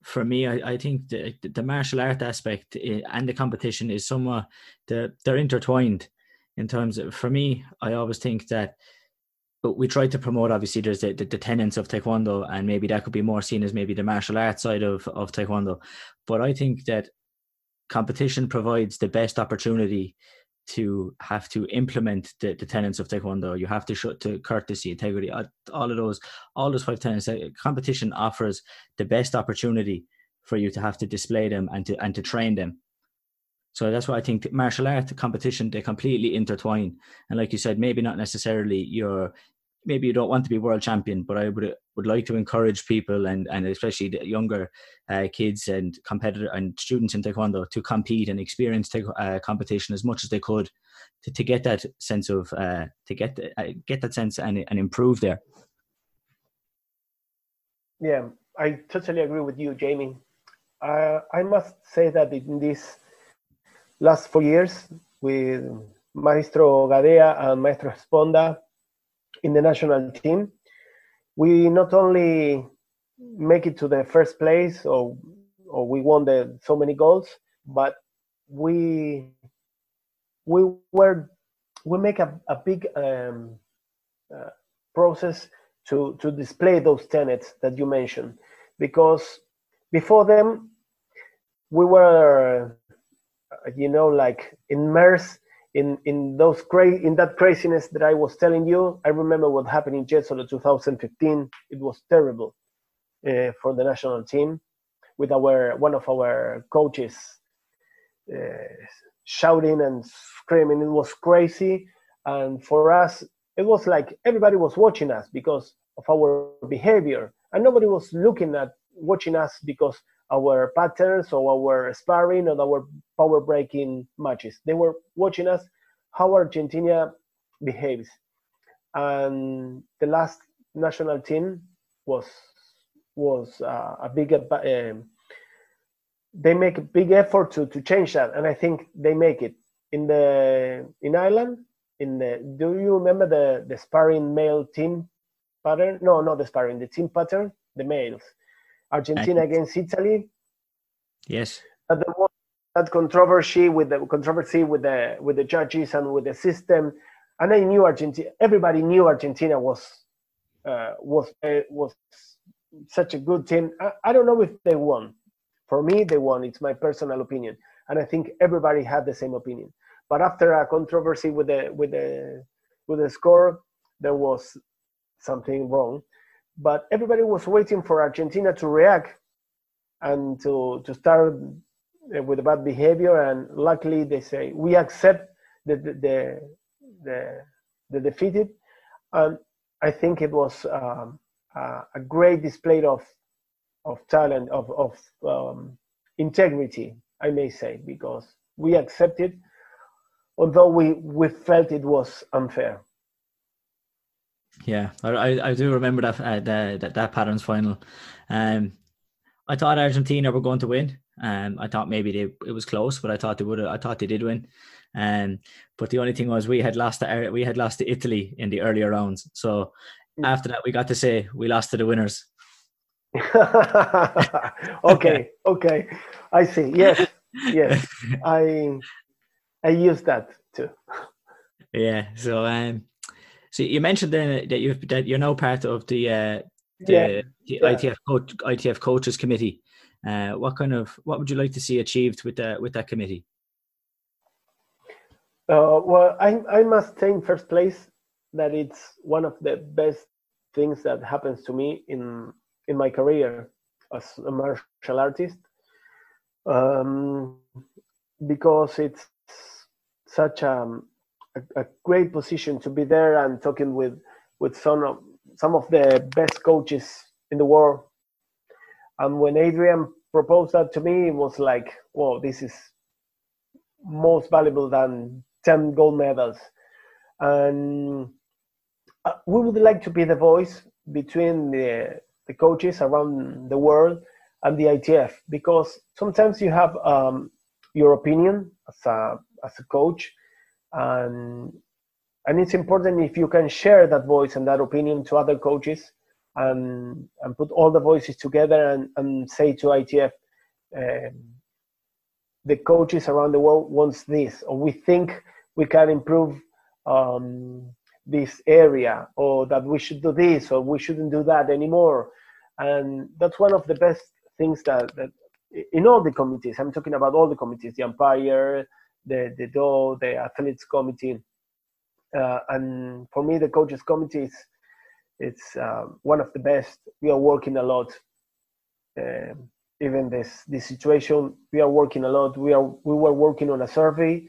for me, I, I think the, the martial art aspect eh, and the competition is somewhat the, they're intertwined in terms of for me I always think that we try to promote obviously there's the, the, the, tenets of taekwondo and maybe that could be more seen as maybe the martial arts side of, of taekwondo. But I think that competition provides the best opportunity to have to implement the, the tenets of taekwondo. You have to show to courtesy integrity all of those all those five tenets. Uh, competition offers the best opportunity for you to have to display them and to and to train them. So that's why i think martial art competition they completely intertwine. And like you said maybe not necessarily your maybe you don't want to be world champion, but I would would like to encourage people and and especially the younger uh, kids and competitor and students in taekwondo to compete and experience te- uh, competition as much as they could to, to get that sense of uh, to get uh, get that sense and and improve there. Yeah, I totally agree with you, Jamie. Uh, I must say that in these last four years with Maestro Gadea and Maestro Sponda, in the national team, we not only make it to the first place or or we won the so many goals, but we we were we make a, a big um, uh, process to to display those tenets that you mentioned. Because before them we were you know like immersed in in those cra- in that craziness that I was telling you, I remember what happened in Jesolo 2015. It was terrible uh, for the national team, with our one of our coaches uh, shouting and screaming. It was crazy, and for us, it was like everybody was watching us because of our behavior, and nobody was looking at watching us because our patterns or our sparring or our power breaking matches. They were watching us how Argentina behaves. And the last national team was was uh, a big uh, they make a big effort to, to change that and i think they make it in the in ireland in the do you remember the the sparring male team pattern no not the sparring the team pattern the males argentina against italy Yes. That the that controversy with the controversy with the with the judges and with the system, and I knew Argentina. Everybody knew Argentina was uh, was uh, was such a good team. I, I don't know if they won. For me, they won. It's my personal opinion, and I think everybody had the same opinion. But after a controversy with the with the with the score, there was something wrong. But everybody was waiting for Argentina to react and to to start with bad behavior. And luckily, they say we accept the the the, the, defeated. And I think it was um, a, a great display of of talent of of um, integrity, I may say, because we accepted, although we we felt it was unfair. Yeah, I I do remember that uh, the, that that patterns final. Um, I thought Argentina were going to win. Um, I thought maybe they it was close, but I thought they would. I thought they did win. Um, but the only thing was we had lost to we had lost to Italy in the earlier rounds. So mm. after that, we got to say we lost to the winners. (laughs) okay, (laughs) okay, I see. Yes, yes, (laughs) I I use that too. Yeah. So um, so you mentioned then that you that you're now part of the uh, the, yeah. the yeah. ITF coach, ITF coaches committee. Uh, what kind of what would you like to see achieved with that with that committee? Uh, well, I I must say in first place that it's one of the best things that happens to me in in my career as a martial artist um, because it's such a, a, a, great position to be there and talking with with some of some of the best coaches in the world. And when Adrian proposed that to me, it was like, "Well, this is most valuable than ten gold medals." And uh, we would like to be the voice between the the coaches around the world and the ITF because sometimes you have um, your opinion as a as a coach and and it's important if you can share that voice and that opinion to other coaches and and put all the voices together and, and say to ITF um, the coaches around the world wants this or we think we can improve um, this area or that we should do this or we shouldn't do that anymore. And that's one of the best things that, that in all the committees i'm talking about all the committees the umpire the the do the athletes committee uh, and for me the coaches committee is it's uh, one of the best we are working a lot uh, even this this situation we are working a lot we are we were working on a survey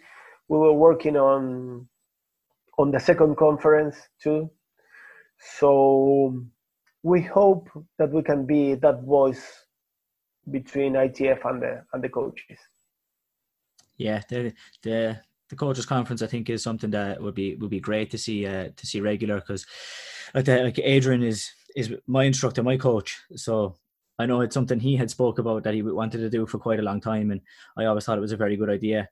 we were working on on the second conference too. So we hope that we can be that voice between ITF and the and the coaches. Yeah, the the the coaches conference I think is something that would be would be great to see uh, to see regular because like like Adrian is is my instructor, my coach. So I know it's something he had spoke about that he wanted to do for quite a long time, and I always thought it was a very good idea.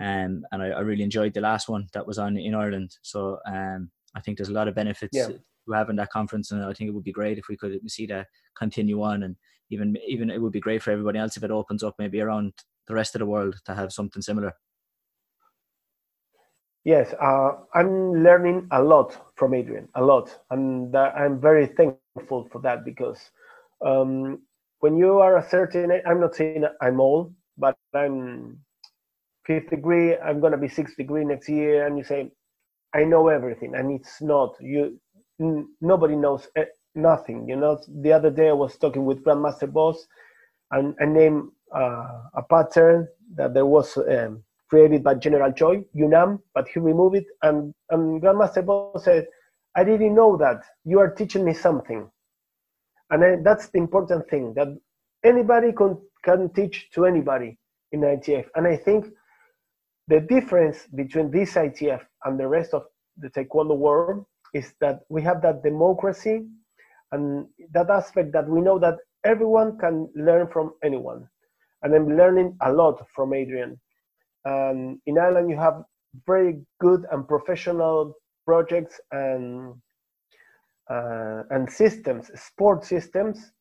Um, and I, I, really enjoyed the last one that was on in Ireland. So um, I think there's a lot of benefits yeah. to having that conference, and I think it would be great if we could see that continue on, and even even it would be great for everybody else if it opens up maybe around the rest of the world to have something similar. Yes, uh, I'm learning a lot from Adrian, a lot, and I'm very thankful for that because um, when you are a certain, I'm not saying I'm old, but I'm fifth degree, I'm gonna be sixth degree next year, and you say, I know everything, and it's not. You, n- nobody knows eh, nothing. You know. The other day I was talking with Grandmaster Bos, and I named uh, a pattern that there was um, created by General Choi, Yunnan, but he removed it, and, and Grandmaster Bos said, I didn't know that. You are teaching me something, and that's the important thing that anybody can can teach to anybody in ITF, and I think the difference between this ITF and the rest of the Taekwondo world is that we have that democracy and that aspect that we know that everyone can learn from anyone. And I'm learning a lot from Adrian. And in Ireland, you have very good and professional projects and uh, and systems, sport systems.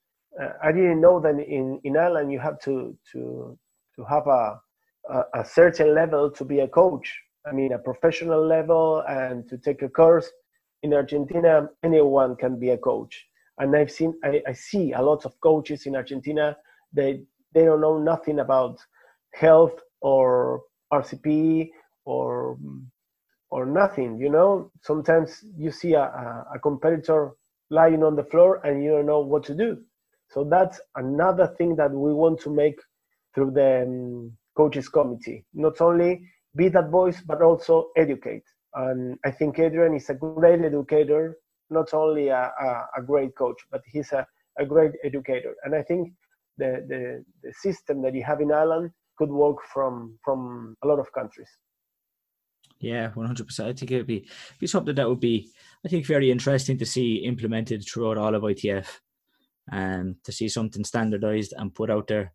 Uh, I didn't know that in, in Ireland you have to to to have a a, a certain level to be a coach. I mean, a professional level and to take a course. In Argentina, anyone can be a coach. And I've seen, I, I see a lot of coaches in Argentina. They they don't know nothing about health or RCP or or nothing. You know, sometimes you see a, a competitor lying on the floor and you don't know what to do. So that's another thing that we want to make through the um, coaches committee. Not only be that voice, but also educate. And I think Adrian is a great educator, not only a, a, a great coach, but he's a, a great educator. And I think the, the, the system that you have in Ireland could work from, from a lot of countries. Yeah, one hundred percent. I think it'd be be something that would be, I think, very interesting to see implemented throughout all of ITF, and um, to see something standardized and put out there.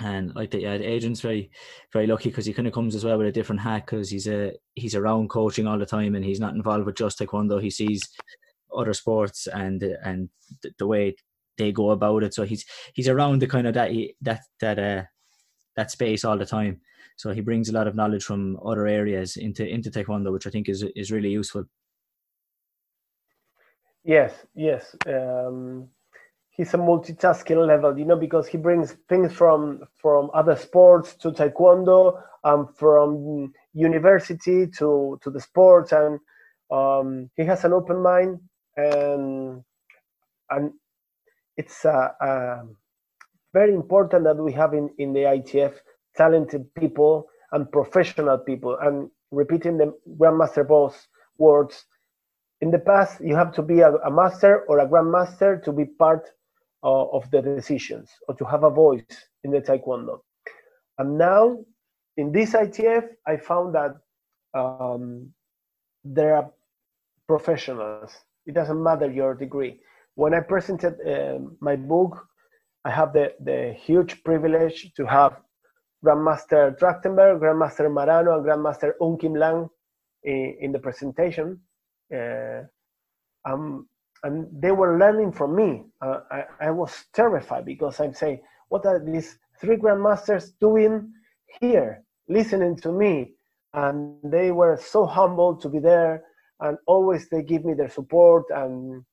And like the yeah, Adrian's very, very lucky because he kind of comes as well with a different hat because he's a he's around coaching all the time and he's not involved with just taekwondo. He sees other sports and and the, the way they go about it. So he's he's around the kind of that that that uh that space all the time. So he brings a lot of knowledge from other areas into into taekwondo, which I think is is really useful. Yes, yes. Um, he's a multitasking level, you know, because he brings things from from other sports to taekwondo, um, from university to to the sports, and um, he has an open mind, and and it's uh, uh, very important that we have in in the ITF talented people and professional people. And repeating the Grandmaster Bos words, in the past, you have to be a, a master or a grandmaster to be part uh, of the decisions or to have a voice in the Taekwondo. And now, in this ITF, I found that um, there are professionals. It doesn't matter your degree. When I presented uh, my book, I have the, the huge privilege to have Grandmaster Trajtenberg, Grandmaster Marano, and Grandmaster Eun Kim Lang in, in the presentation. Uh, um, and they were learning from me. Uh, I, I, was terrified because I'm saying, what are these three grandmasters doing here, listening to me? And they were so humble to be there, and always they give me their support. And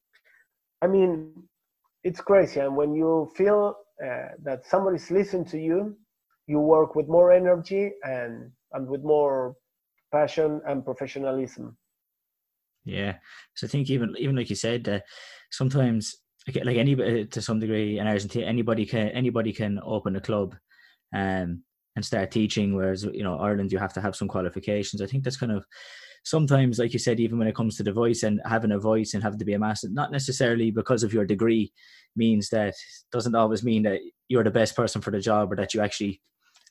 I mean, it's crazy. And when you feel uh, that somebody's listening to you, you work with more energy and and with more passion and professionalism. Yeah. So i think even even like you said uh, sometimes like anybody to some degree in argentina anybody can anybody can open a club um, and start teaching whereas you know ireland you have to have some qualifications. I think that's kind of sometimes like you said even when it comes to the voice and having a voice and having to be a master not necessarily because of your degree means that doesn't always mean that you're the best person for the job or that you actually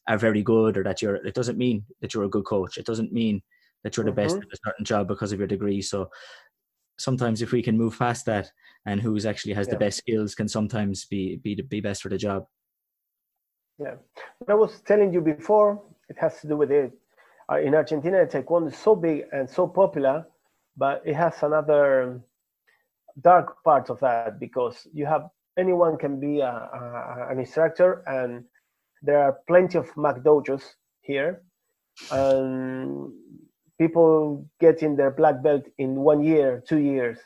are very good or that you're it doesn't mean that you're a good coach. It doesn't mean that you're the best mm-hmm. at a certain job because of your degree. So sometimes if we can move past that and who's actually has yeah. the best skills can sometimes be be be best for the job. Yeah. What i was telling you before it has to do with it uh, in argentina taekwondo is so big and so popular but it has another dark part of that because you have anyone can be a, a, an instructor and there are plenty of McDojos here, and people getting their black belt in one year, two years,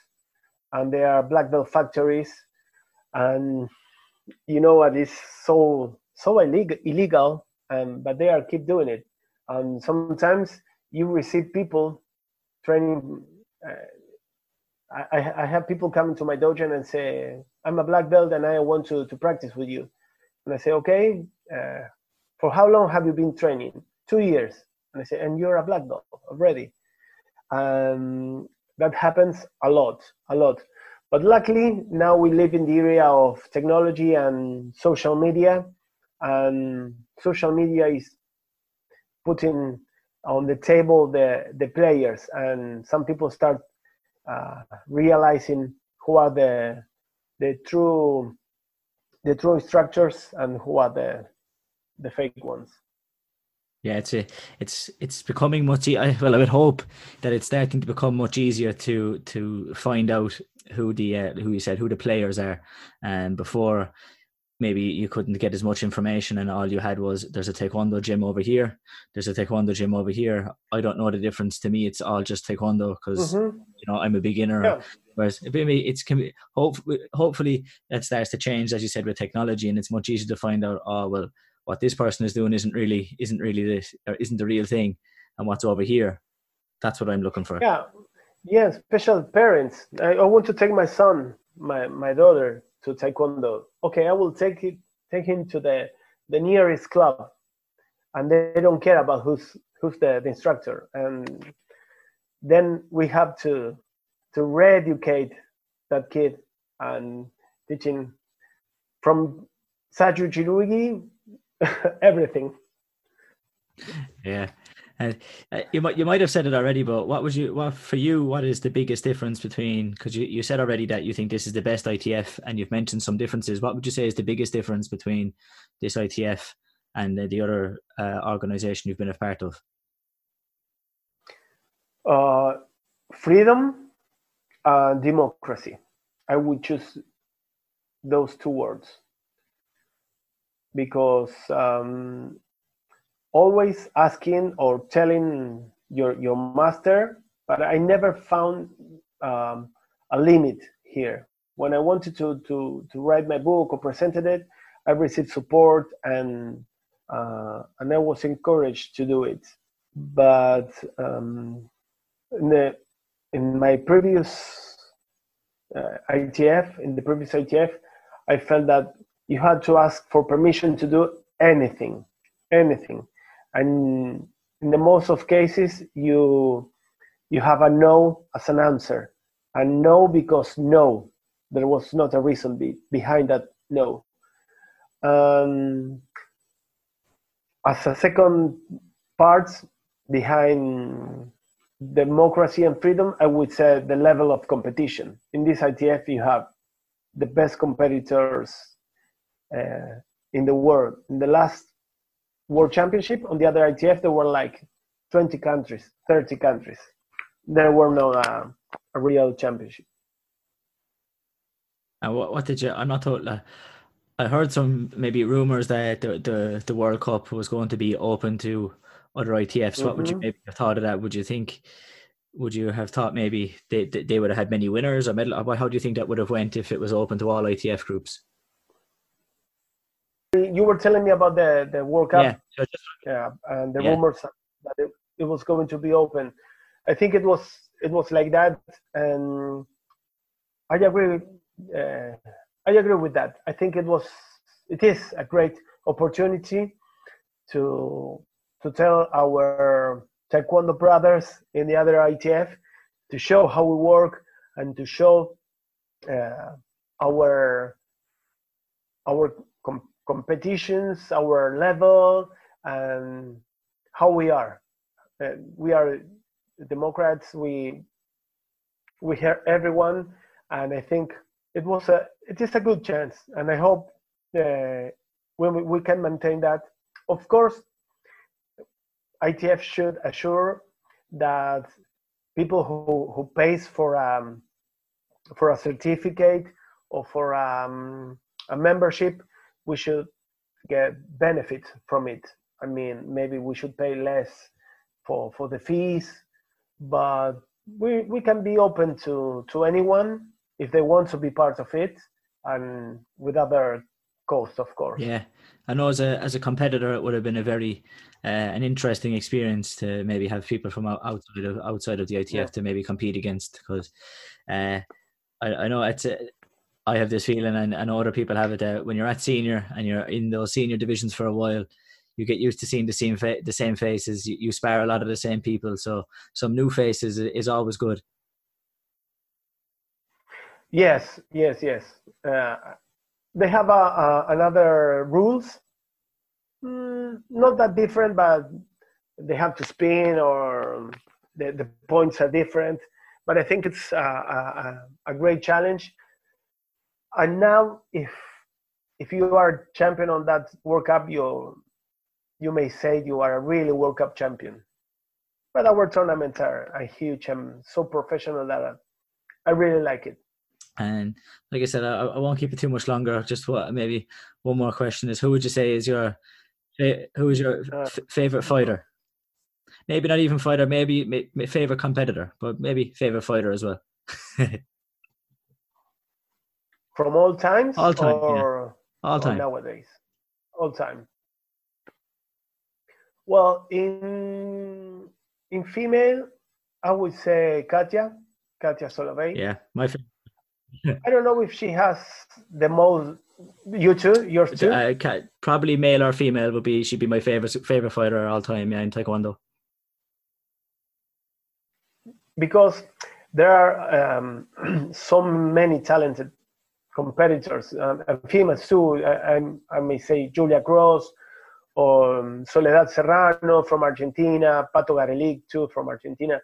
and there are black belt factories, and you know what is so so illegal, illegal, um, but they are keep doing it, and sometimes you receive people training. Uh, I, I have people coming to my dojo and say, I'm a black belt and I want to, to practice with you. And I say, okay, uh, for how long have you been training? Two years. And I say, and you're a black belt already. Um, that happens a lot, a lot. But luckily, now we live in the area of technology and social media, and social media is putting on the table the, the players, and some people start uh, realizing who are the the true the true structures and who are the the fake ones. Yeah, it's a, it's it's becoming much. Easier. Well, I would hope that it's starting to become much easier to to find out who the uh, who you said who the players are, and um, before maybe you couldn't get as much information and all you had was there's a taekwondo gym over here there's a taekwondo gym over here i don't know the difference to me it's all just taekwondo because mm-hmm. you know i'm a beginner yeah. whereas maybe it's can be, hope, hopefully that starts to change as you said with technology and it's much easier to find out oh well what this person is doing isn't really isn't really this or isn't the real thing and what's over here. That's what I'm looking for. Yeah, yeah. Special parents. I, I want to take my son, my my daughter to taekwondo. Okay, I will take it, take him to the the nearest club, and they don't care about who's who's the, the instructor, and then we have to to re-educate that kid and teaching from Saju Jirugi (laughs) everything. Yeah. Uh, you might you might have said it already, but what was you what for you? What is the biggest difference between? Because you, you said already that you think this is the best ITF, and you've mentioned some differences. What would you say is the biggest difference between this ITF and the, the other uh, organization you've been a part of? Uh, freedom and democracy. I would choose those two words because um, always asking or telling your your master, but I never found um, a limit here. When I wanted to to to write my book or presented it, I received support and uh, and I was encouraged to do it. But um, in the in my previous uh, ITF, in the previous ITF, I felt that you had to ask for permission to do anything, anything and in the most of cases you you have a no as an answer. And no because no there was not a reason be, behind that no. Um, as a second part behind democracy and freedom i would say the level of competition. In this itf you have the best competitors uh, in the world. In the last World Championship. On the other ITF, there were like 20 countries, 30 countries. There were no uh, a real championship. And what, what did you? I'm not told. Uh, I heard some maybe rumors that the, the the World Cup was going to be open to other ITFs. What mm-hmm. would you mm-hmm. maybe have thought of that? Would you think? Would you have thought maybe they they would have had many winners or medal? How do you think that would have went if it was open to all ITF groups? You were telling me about the the World Cup, yeah, yeah and the yeah. rumors that it, it was going to be open. I think it was it was like that, and I agree. Uh, I agree with that. I think it was it is a great opportunity to to tell our taekwondo brothers in the other ITF to show how we work and to show uh, our our competitions, our level, and how we are. Uh, we are Democrats. We we hear everyone, and I think it was a it is a good chance, and I hope uh, when we, we can maintain that. Of course, ITF should assure that people who who pays for um for a certificate or for um, a membership we should get benefit from it. I mean, maybe we should pay less for for the fees, but we we can be open to to anyone if they want to be part of it, and with other costs, of course. Yeah, I know as a as a competitor, it would have been a very uh, an interesting experience to maybe have people from outside of outside of the ITF yeah. to maybe compete against because. Uh, I, I know it's a, I have this feeling, and, and other people have it, that when you're at senior and you're in those senior divisions for a while, you get used to seeing the same fa- the same faces. You, you spar a lot of the same people, so some new faces is always good. Yes, yes, yes. Uh, they have a, a, another rules, mm, not that different, but they have to spin or the, the points are different. But I think it's a, a, a great challenge and now if if you are champion on that World Cup, you you may say you are a really World Cup champion. But our tournaments are, are huge and so professional that I really like it. And like I said, I, I won't keep it too much longer. Just what maybe one more question is: Who would you say is your who is your uh, f- favorite fighter? Maybe not even fighter, maybe may, favorite competitor, but maybe favorite fighter as well. (laughs) From all times? All time. Or, yeah. All time. nowadays? All time. Well, in in female, I would say Katya, Katya Solovey. Yeah, my favorite. I don't know if she has the most. You too, yours too. Uh, probably male or female would be she'd be my favorite favorite fighter all time. Yeah, in Taekwondo. Because there are um, (clears throat) so many talented competitors, um, females too. I, I, may say Julia Gross or um, Soledad Serrano from Argentina, Pato Garelic too from Argentina.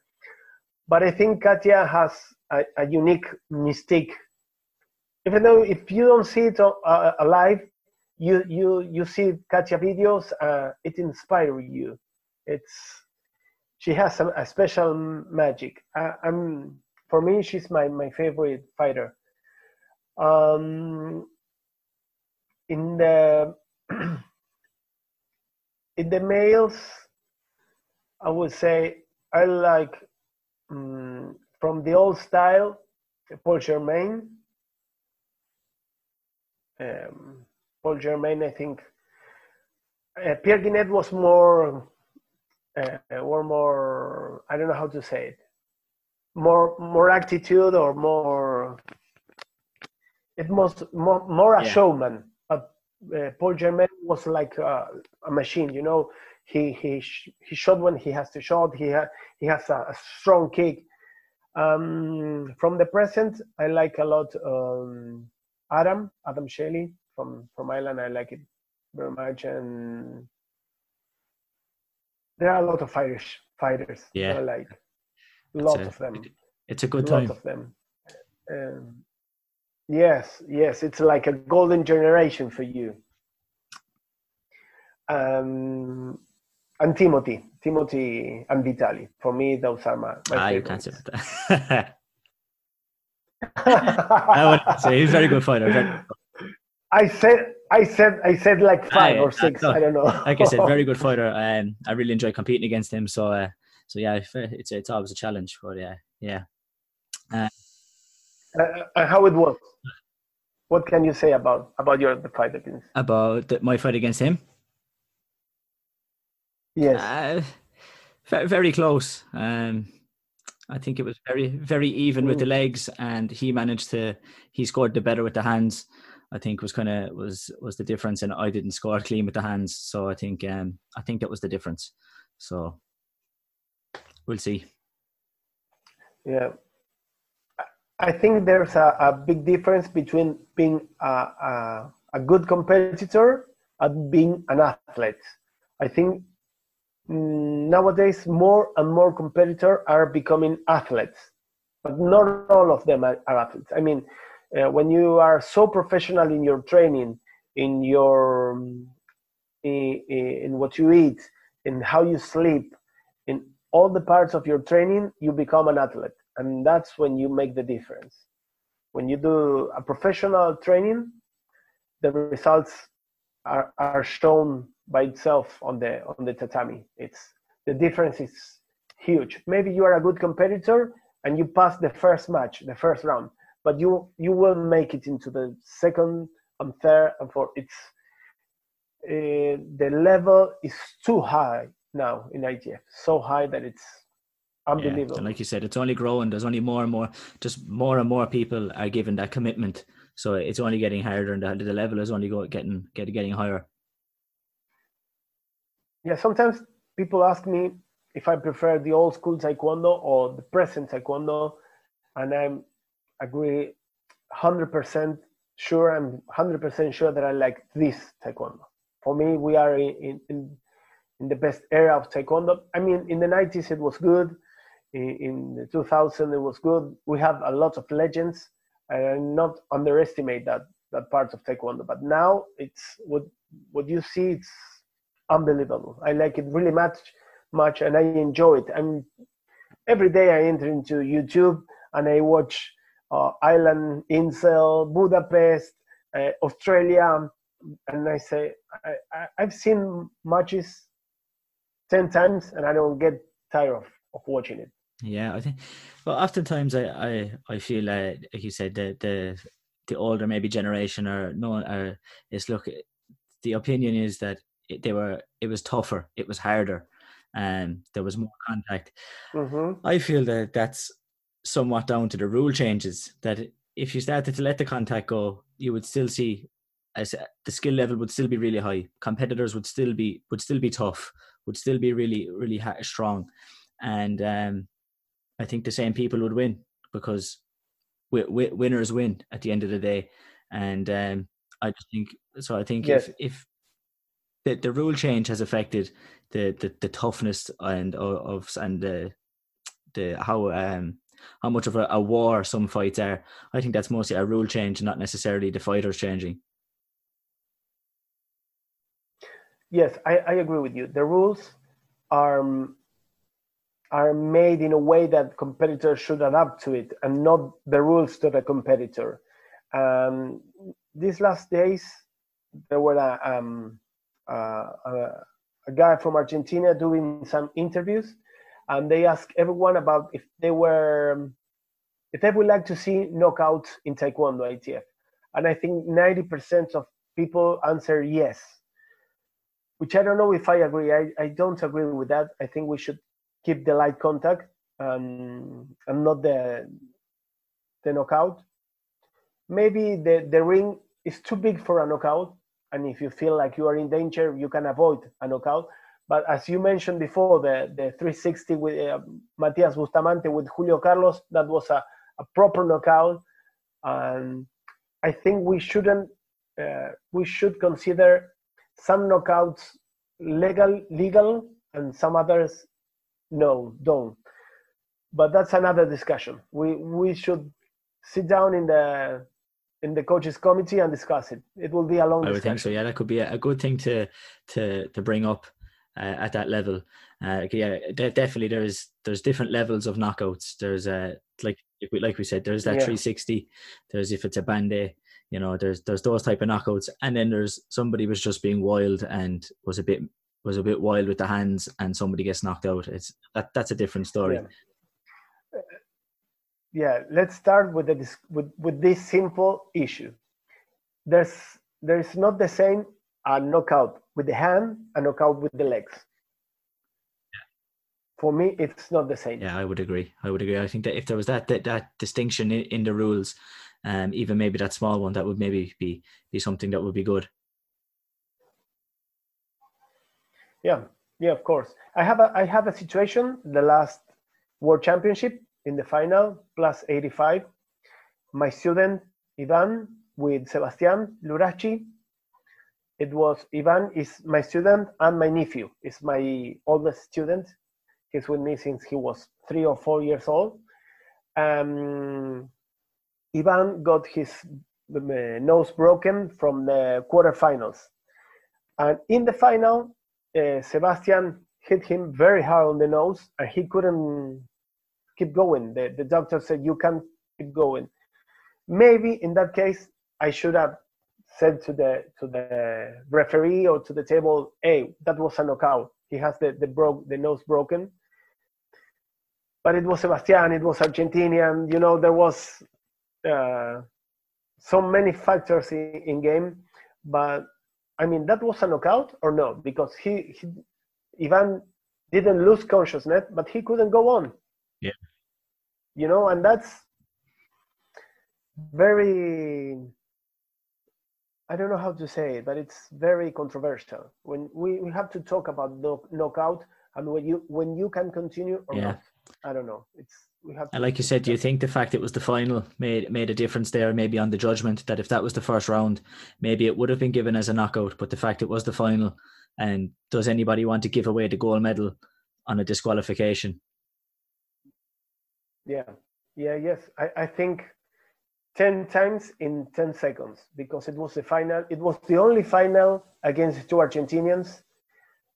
But I think Katya has a, a unique mystique. Even though if you don't see it uh, alive, you you you see Katya videos, uh, it inspires you. It's she has a, a special magic. I, am for me, she's my my favorite fighter. Um, in the (clears throat) in the males, I would say I like um, from the old style, Paul Germain. Um, Paul Germain, I think. Uh, Pierre Guinet was more, uh, or more. I don't know how to say it. More, more attitude or more. It was more, more a yeah. showman. But uh, Paul Germain was like a, a machine. You know, he he he shot when he has to shot. He ha, he has a, a strong kick. Um, from the present, I like a lot um, Adam Adam Shelley from from Ireland. I like it very much, and there are a lot of Irish fighters. Yeah, I like lots of them. It's a good time. Lots of them. Um, yes, yes, it's like a golden generation for you. Um, and Timothy, Timothy and Vitali. For me, those are my. my ah, you can't say that. (laughs) I would say he's a very good fighter. Very good. I said, I said, I said like five I, or six. I, I, don't know. (laughs) like I said, very good (laughs) fighter. Um, I really enjoy competing against him. So, uh, so yeah, it's it's always a challenge. But yeah, yeah. Uh, uh, how it was? What can you say about about your the fight against? About the, my fight against him? Yes. Uh, very close. Um, I think it was very, very even with the mm. legs, and he managed to. He scored the better with the hands. I think was kind of was was the difference, and I didn't score clean with the hands. So I think um, I think that was the difference. So we'll see. Yeah, I think there's a, a big difference between being a, a, a good competitor and being an athlete. I think nowadays more and more competitors are becoming athletes, but not all of them are, are athletes. I mean, uh, when you are so professional in your training, in your in, in what you eat, in how you sleep, in all the parts of your training, you become an athlete, and that's when you make the difference. When you do a professional training, the results are, are shown by itself on the on the tatami. It's the difference is huge. Maybe you are a good competitor and you pass the first match, the first round, but you you will make it into the second and third and fourth. It's uh, the level is too high now in ITF, so high that it's unbelievable. Yeah, and like you said, it's only growing. There's only more and more, just more and more people are given that commitment. So it's only getting harder, and the, the level is only go, getting getting getting higher yeah, sometimes people ask me if I prefer the old school taekwondo or the present taekwondo, and I'm agree 100% sure. I'm 100% sure that I like this taekwondo. For me, we are in, in, in the best era of taekwondo. I mean, in the 90s it was good. In, in the 2000 it was good. We have a lot of legends, and not underestimate that that part of taekwondo. But now it's what what you see. It's unbelievable. I like it really much, much, and I enjoy it. And every day I enter into YouTube and I watch uh, Island, Inzell, Budapest, uh, Australia, and I say I, I've seen matches ten times, and I don't get tired of, of watching it. Yeah, I think. Well, oftentimes I I, I feel like, like you said the the the older maybe generation or no uh, is look. The opinion is that it, they were it was tougher, it was harder, and there was more contact. Mm-hmm. I feel that that's somewhat down to the rule changes. That if you started to let the contact go, you would still see as the skill level would still be really high. Competitors would still be would still be tough, would still be really really strong, and um, I think the same people would win because winners win at the end of the day, and um, I just think so. I think yes. if if the, the rule change has affected the the, the toughness and of and the the how um how much of a, a war some fights are. I think that's mostly a rule change, not necessarily the fighters changing. Yes, I, I agree with you. The rules are are made in a way that competitors should adapt to it, and not the rules to the competitor. Um, these last days, there were a, um, uh, a, a guy from Argentina doing some interviews, and they asked everyone about if they were if they would like to see knockouts in Taekwondo ITF, and I think 90% of people answer yes which I don't know if I agree. I, I don't agree with that. I think we should keep the light contact and, and not the the knockout. Maybe the, the ring is too big for a knockout, and if you feel like you are in danger, you can avoid a knockout. But as you mentioned before, the, the 360 with uh, Matias Bustamante with Julio Carlos, that was a, a proper knockout. And I think we shouldn't, uh, we should consider some knockouts legal legal and some others no don't. But that's another discussion. We we should sit down in the in the coaches committee and discuss it. It will be a long i would discussion. think so. yeah that could be a, good thing to to to bring up uh, at that level. Uh, yeah definitely there's there's different levels of knockouts. There's uh like like we said there's that yeah. 360 there's if it's a band you know there's there's those type of knockouts. And then there's somebody was just being wild and was a bit was a bit wild with the hands and somebody gets knocked out. It's that that's a different story. Yeah, yeah let's start with the with, with this simple issue. There's there's not the same a knockout with the hand and knockout with the legs. For me it's not the same. Yeah i would agree. I would agree. I think that if there was that that, that distinction in, in the rules um, even maybe that small one that would maybe be be something that would be good. Yeah, yeah, of course. I have a I have a situation the last World Championship in the final plus 85. My student Ivan with Sebastian Lurachi. It was Ivan is my student and my nephew is my oldest student. He's with me since he was three or four years old. Um, Ivan got his uh, nose broken from the quarterfinals. And in the final, uh, Sebastian hit him very hard on the nose and he couldn't keep going. The, the doctor said, You can't keep going. Maybe in that case, I should have said to the to the referee or to the table, "Hey, that was a knockout. He has the the broke the nose broken." But it was Sebastian. It was Argentinian. You know, there was uh, so many factors in, in, game, but I mean that was a knockout or no? Because he, he Ivan didn't lose consciousness, but he couldn't go on. Yeah. You know, and that's very I don't know how to say it, but it's very controversial. When we, we have to talk about the knockout and when you when you can continue or yeah. not. I don't know. It's we have. And like you said, do you think the fact it was the final made made a difference there? Maybe on the judgment that if that was the first round, maybe it would have been given as a knockout. But the fact it was the final, and does anybody want to give away the gold medal on a disqualification? Yeah, yeah, yes. I, I think 10 times in 10 seconds because it was the final. It was the only final against two Argentinians.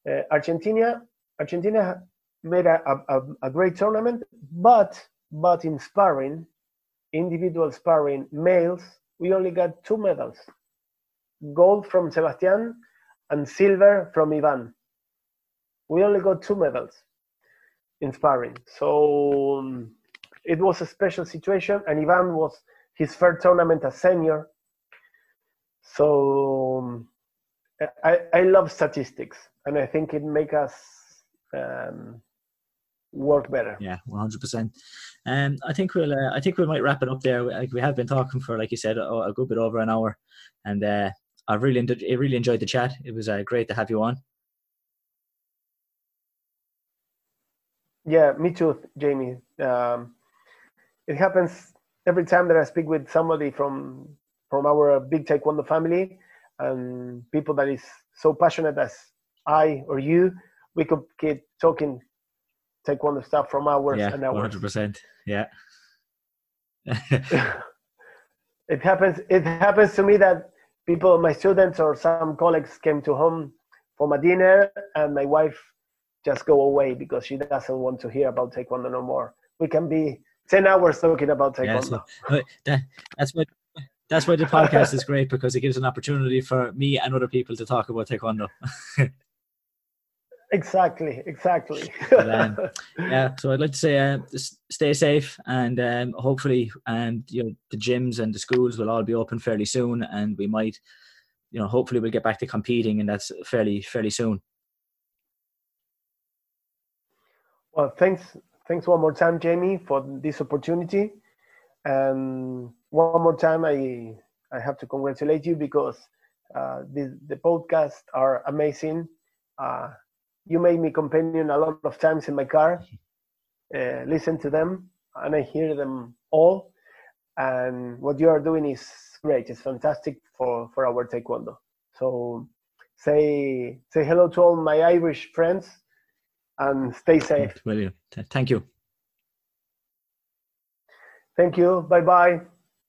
Uh, Argentina, Argentina made a, a, a great tournament, but but in sparring, individual sparring, males, we only got two medals. Gold from Sebastian and silver from Ivan. We only got two medals in sparring. So um, it was a special situation, and Ivan was his first tournament as senior. So um, I, I love statistics, and I think it makes us um, work better. Yeah, one hundred percent. And I think we'll uh, I think we might wrap it up there. Like we have been talking for, like you said, a, a good bit over an hour, and uh, I really I really enjoyed the chat. It was uh, great to have you on. Yeah, me too, Jamie. Um, it happens every time that I speak with somebody from from our big taekwondo family and people that is so passionate as I or you. We could keep talking taekwondo stuff from hours yeah, and. One hundred percent. Yeah. (laughs) it happens. It happens to me that people, my students or some colleagues, came to home for my dinner, and my wife just go away because she doesn't want to hear about taekwondo no more. We can be ten hours talking about taekwondo. Yeah, so, that, that's what that's why the podcast is great because it gives an opportunity for me and other people to talk about taekwondo. (laughs) exactly, exactly. but, (laughs) um, yeah, so I'd like to say, uh, stay safe, and um, hopefully, um, you know, the gyms and the schools will all be open fairly soon, and we might, you know, hopefully, we'll get back to competing, and that's fairly fairly soon. Well, thanks, thanks one more time, Jamie, for this opportunity, and one more time, I I have to congratulate you because uh, the the podcasts are amazing. Uh, you made me companion a lot of times in my car. Uh, listen to them, and I hear them all. And what you are doing is great. It's fantastic for for our taekwondo. So say say hello to all my Irish friends, and stay safe. Thank you. Thank you. Bye bye.